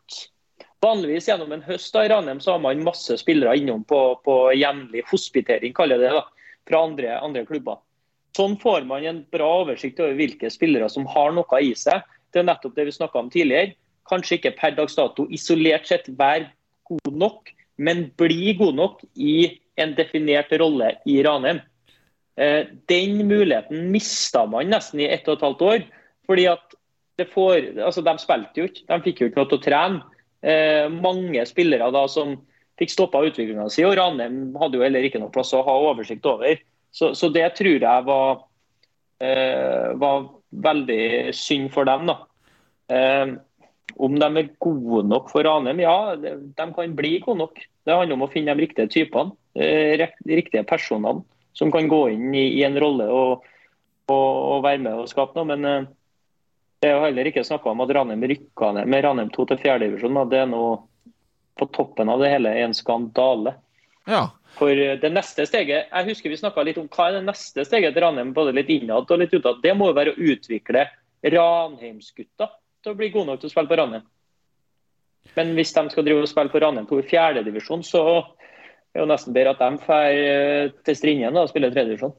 vanligvis gjennom en høst da, i Ranheim så har man masse spillere innom på, på jevnlig hospitering, kaller det da, fra andre, andre klubber. Sånn får man en bra oversikt over hvilke spillere som har noe i seg. Det er nettopp det vi snakka om tidligere. Kanskje ikke per dags dato isolert sett være god nok, men bli god nok i en definert rolle i Ranheim. Eh, den muligheten mista man nesten i ett og et halvt år. fordi at får, altså De spilte jo ikke, de fikk jo ikke noe til å trene. Eh, mange spillere da som fikk stoppa utviklinga si, og Ranheim hadde jo heller ikke noe plass å ha oversikt over. Så, så det tror jeg var, eh, var veldig synd for dem. da. Eh, om de er gode nok for Ranheim? Ja, de, kan bli gode nok. Det handler om å finne de riktige typene, eh, de riktige personene som kan gå inn i, i en rolle og, og, og være med og skape noe. Men eh, det er jo heller ikke snakka om at Ranheim rykka ned med Ranheim 2 til 4. divisjon. da. Det er nå på toppen av det hele en skandale. Ja. For eh, det neste steget Jeg husker vi snakka litt om hva er det neste steget til Ranheim, både litt innad og litt utad. Det må jo være å utvikle Ranheimsgutta til å bli gode nok til å spille på Ranheim. Men hvis de skal drive og spille på Ranheim 2 i fjerdedivisjon, så er det jo nesten bedre at de drar til Strindheim og spiller tredjedivisjon.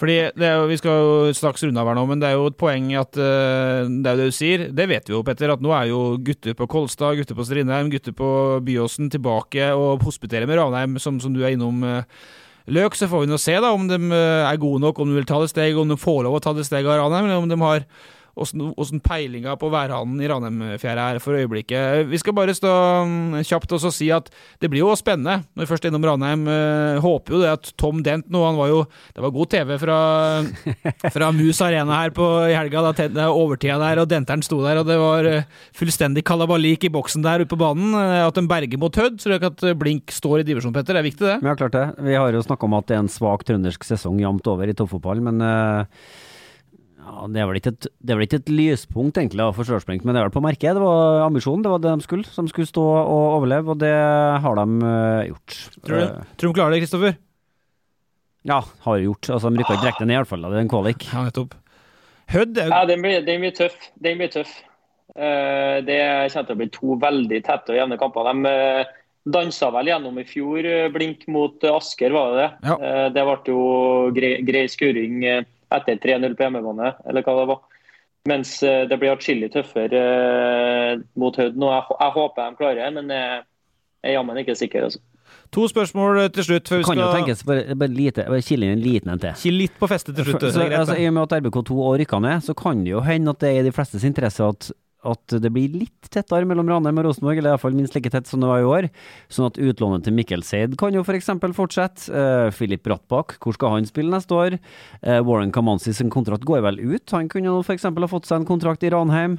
Fordi jo, Vi skal jo straks runde av her nå, men det er jo et poeng at uh, det er jo det du sier. Det vet vi jo, Petter, at nå er jo gutter på Kolstad, gutter på Strindheim, gutter på Byåsen tilbake og hospiterer med Ranheim, som, som du er innom. Uh, Løk, så får vi nå se da om de eh, er gode nok, om de vil ta det steg, om de får lov å ta det steget av Ranheim, eller om de har åssen peilinga på værhanen i Ranheimfjæra er for øyeblikket. Vi skal bare stå mm, kjapt og si at det blir jo spennende når vi først er innom Ranheim. Eh, Håper jo det at Tom Dent nå, han var jo Det var god TV fra, fra Mus Arena her på, i helga, da te- da overtida der, og Denteren sto der, og det var eh, fullstendig kalabalik i boksen der ute på banen. Eh, At en berger mot Hødd, så det er ikke at Blink står i divisjon, Petter. Det er viktig, det. Har klart det. Vi har jo snakka om at det er en svak trøndersk sesong jevnt over i toppfotball, men eh, ja, det, er vel ikke et, det er vel ikke et lyspunkt egentlig av for Stjørdals-Blink, men det er vel på merket. Det var ambisjonen, det var det de skulle. Som skulle stå og overleve, og det har de eh, gjort. Tror du, Eh, tror du de klarer det, Kristoffer? ja, har gjort. Altså, De rykka ikke direkte ned, i hvert fall. Det er en kvalik. Ja, nettopp. Hødd er Ja, den blir, den blir tøff. Den blir tøff. Uh, Det kommer til å bli to veldig tette og jevne kamper. De eh, dansa vel gjennom i fjor, eh, blink mot eh, Asker, var det det? Eh, Det ble jo grei, grei skuring eh, etter 3-0 på hjemmebane, eller hva det var. Mens eh, det blir atskillig tøffere eh, mot Hødd nå. Jeg, jeg håper de klarer det, men jeg jeg er jammen ikke sikker. altså. To spørsmål til slutt. før vi Kan jo tenkes bare, bare lite, bare kile inn en liten en til. Kille litt på festet til slutt. For- så, altså. I og med at RBK2 og rykka ned, så kan det jo hende at det er i de flestes interesse at, at det blir litt tettere mellom Ranheim og Rosenborg, eller iallfall minst like tett som det var i år. Sånn at utlånet til Mikkel Seid kan jo f.eks. fortsette. Uh, Filip Brattbakk, hvor skal han spille neste år? Uh, Warren Kamanzi sin kontrakt går vel ut. Han kunne jo f.eks. ha fått seg en kontrakt i Ranheim.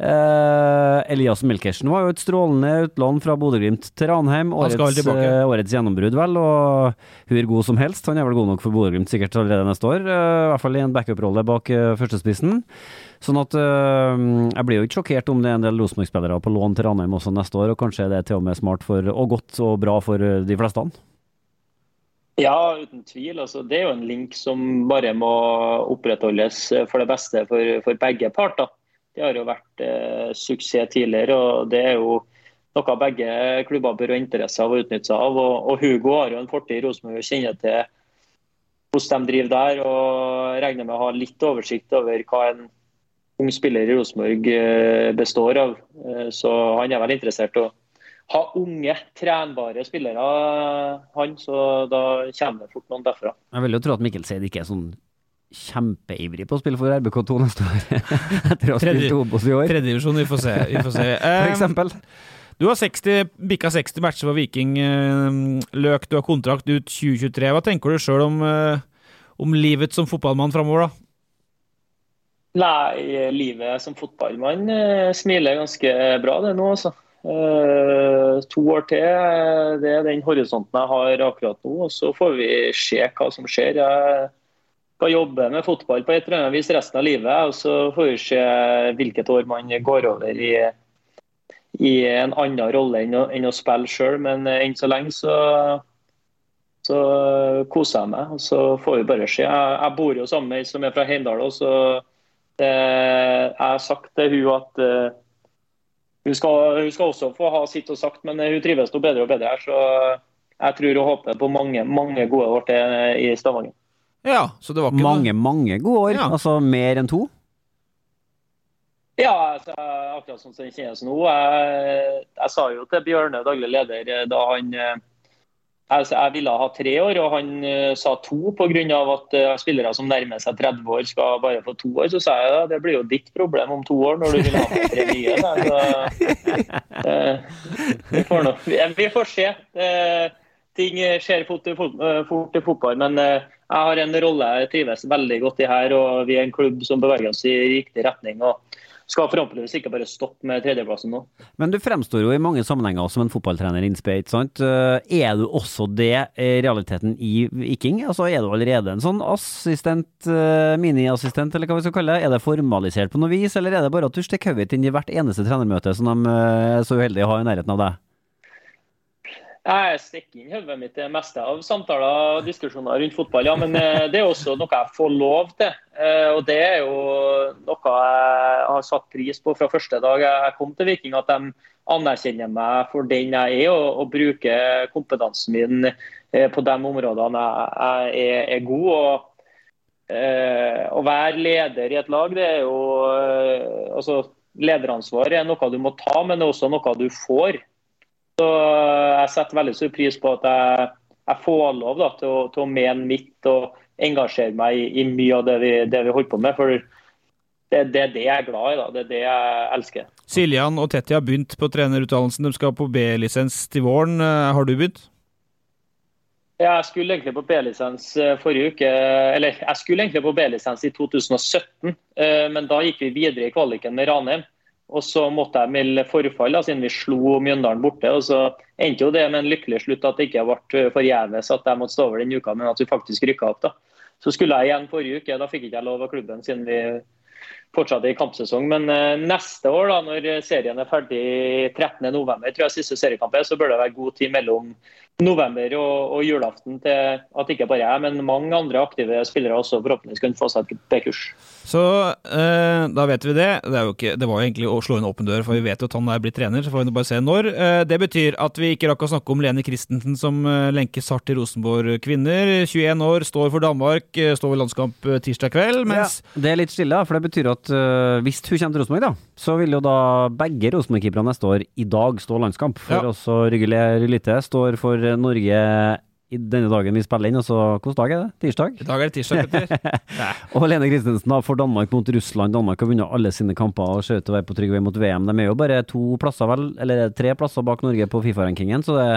Uh, Elias Melkersen var jo et strålende utlån fra Bodø-Glimt til Ranheim. Årets, eh, årets gjennombrudd, vel. Og hun er god som helst. Han er vel god nok for Bodø-Glimt sikkert allerede neste år. eh, I hvert fall i en backup-rolle bak eh, førstespissen. Sånn at øh, jeg blir jo ikke sjokkert om det er en del Rosenborg-spillere på lån til Ranheim også neste år, og kanskje det er til og med smart for, og godt og bra for eh, de fleste. Ja, uten tvil. Altså, det er jo en link som bare må opprettholdes for det beste for, for begge parter. Det har jo vært eh, suksess tidligere, og det er jo noe begge klubber bør ha interesse av å utnytte seg av. Og, og Hugo har jo en fortid i Rosenborg og kjenner til hvordan de driver der. og Regner med å ha litt oversikt over hva en ung spiller i Rosenborg eh, består av. Eh, Så han er vel interessert i å ha unge, trenbare spillere, han. Så da kommer det fort noen derfra. Jeg vil jo tro at Mikkel Seid ikke er sånn kjempeivrig på å spille for RBK2 neste år, etter å ha spilt Obos i år. Tredjedivisjon, vi får se. Vi får se. For Eh, eksempel. Du har 60, bikka 60 matcher for Viking. Løk, du har kontrakt ut 2023. Hva tenker du sjøl om, om livet som fotballmann framover, da? Nei, livet som fotballmann eh, smiler ganske bra det nå, altså. Eh, to år til, eh, det er den horisonten jeg har akkurat nå. og Så får vi se hva som skjer. Jeg skal jobbe med fotball på et eller annet vis resten av livet. og Så får vi se hvilket år man går over i, i en annen rolle enn å, enn å spille sjøl. Men enn så lenge så, så koser jeg meg. og Så får vi bare se. Jeg, jeg bor jo sammen med ei som er fra Heimdal. og så jeg har sagt til hun at eh, hun, skal, hun skal også få ha sitt og sagt, men hun trives nå bedre og bedre her. Så jeg tror og håper på mange, mange gode år til i Stavanger. Ja, så det var ikke Mange, mange gode år. Altså mer enn to. Ja, altså, akkurat sånn som det kjennes nå. Jeg, jeg sa jo til Bjørne, daglig leder, da han eh, Altså, jeg ville ha tre år, og han uh, sa to pga. at uh, spillere som nærmer seg 30 år, skal bare få to år. Så sa jeg ja, det blir jo ditt problem om to år når du vil ha med tre nye. Så, uh, vi, får nå, vi, får se. ting skjer fort i fotball, men jeg har en rolle jeg trives veldig godt i her. og Vi er en klubb som beveger oss i riktig retning. og skal forhåpentligvis ikke bare stoppe med tredjeplassen nå. Men du fremstår jo i mange sammenhenger som en fotballtrener innspeit, sant. Eh, er du også det realiteten i Viking? Altså er du allerede en sånn assistent, eh, miniassistent, eller hva vi skal kalle det? Er det formalisert på noe vis, eller er det bare at du stikker hodet inn i hvert eneste trenermøte som de eh, er så uheldige å ha i nærheten av deg? Jeg stikker inn hodet mitt det meste av samtaler og diskusjoner rundt fotball, ja. Men eh, det er også noe jeg får lov til. Eh, og det er jo noe jeg har satt pris på fra første dag jeg kom til Viking. At de anerkjenner meg for den jeg er, og, og bruker kompetansen min eh, på de områdene jeg er, er god. og å være leder i et lag, det er jo altså, Lederansvar er noe du må ta, men det er også noe du får. Så eh, jeg setter veldig stor pris på at jeg, jeg får lov da, til, å, til, å, mene mitt og engasjere meg i, i mye av det vi, det vi, holder på med. For det, det, er det jeg er glad i. da, Det er det jeg elsker. Siljan og Tetti har begynt på trenerutdannelsen. De skal på B-lisens til våren. Eh, har du begynt? Jeg skulle egentlig på B-lisens eh, forrige uke. Eller jeg skulle egentlig på B-lisens i 2017, men da gikk vi videre i kvaliken med Ranheim. Og så måtte jeg melde forfall, da, siden vi slo Mjøndalen borte. og Så endte jo det med en lykkelig slutt at det ikke ble forgjeves at jeg måtte stå over den uka, men at vi faktisk rykka opp. da. Så skulle jeg igjen forrige uke, da fikk ikke jeg lov av klubben siden vi fortsatte i kampsesong. Men uh, neste år, da, når serien er ferdig 13.11, tror jeg siste seriekamp er, så bør det være god tid mellom november og, og, julaften til at ikke bare jeg, men mange andre aktive spillere også forhåpentligvis kan få seg et B-kurs. Så eh, da vet vi det. Det, ikke, det, var jo egentlig å slå inn åpen dør, for vi vet jo at han er blitt trener. Så får vi bare se når. Eh, det betyr at vi ikke rakk å snakke om Lene Christensen som eh, lenkes hardt til Rosenborg kvinner. 21 år, står for Danmark, eh, står ved landskamp eh, tirsdag kveld. Mens ja, Det er litt stille, for det betyr at uh, hvis hun kommer til Rosenborg, da, så vil jo da begge Rosenborg-keeperne neste år i dag stå landskamp. For ja. også Rygge Lite står for Norge i denne dagen vi spiller inn. Altså, hvilken dag er det? Tirsdag? I dag er det tirsdag, Petter. og Lene Christensen har for Danmark mot Russland. Danmark har vunnet alle sine kamper og ser ut til å være på trygg vei mot VM. De er jo bare to plasser, vel, eller tre plasser bak Norge på Fifa-rankingen, så det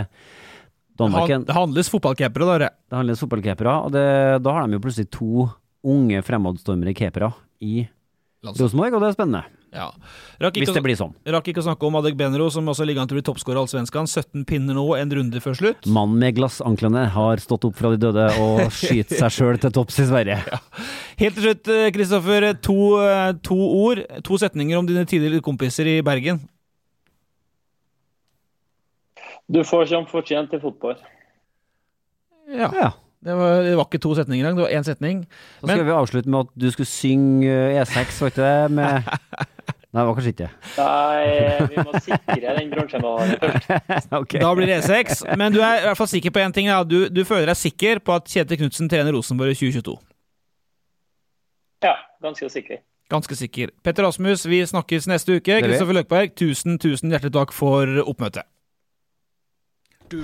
Danmark, Det handles fotballkeepere, da. Det handles fotballkeepere, og det, da har de jo plutselig to unge fremadstormere keepere i Rosenborg, og det er spennende. Ja. Hvis det blir sånn. Rakk ikke å snakke om Adek Benro, som også ligger an til å bli toppskårer av Allsvenskan. 17 pinner nå, en runde før slutt. Mannen med glassanklene har stått opp fra de døde og skyter seg sjøl til topps i Sverige. Ja. Helt til slutt, Kristoffer. To, to, ord, to setninger om dine tidligere kompiser i Bergen. Du får som fortjent til fotball. Ja. ja. Det var, det var, ikke to setninger engang, det var én setning. Så skal vi avslutte med at du skulle synge E6, var ikke det? Med Nei, det var kanskje ikke Nei, vi må sikre den bronsemedaljen først. okay. Da blir det E6. Men du er i hvert fall sikker på én ting. Ja. Du, du, føler deg sikker på at Kjetil Knutsen trener Rosenborg i 2022? Ja, ganske sikker. Ganske sikker. Petter Rasmus, vi snakkes neste uke. Kristoffer Løkberg, tusen, tusen hjertelig takk for oppmøtet. Du.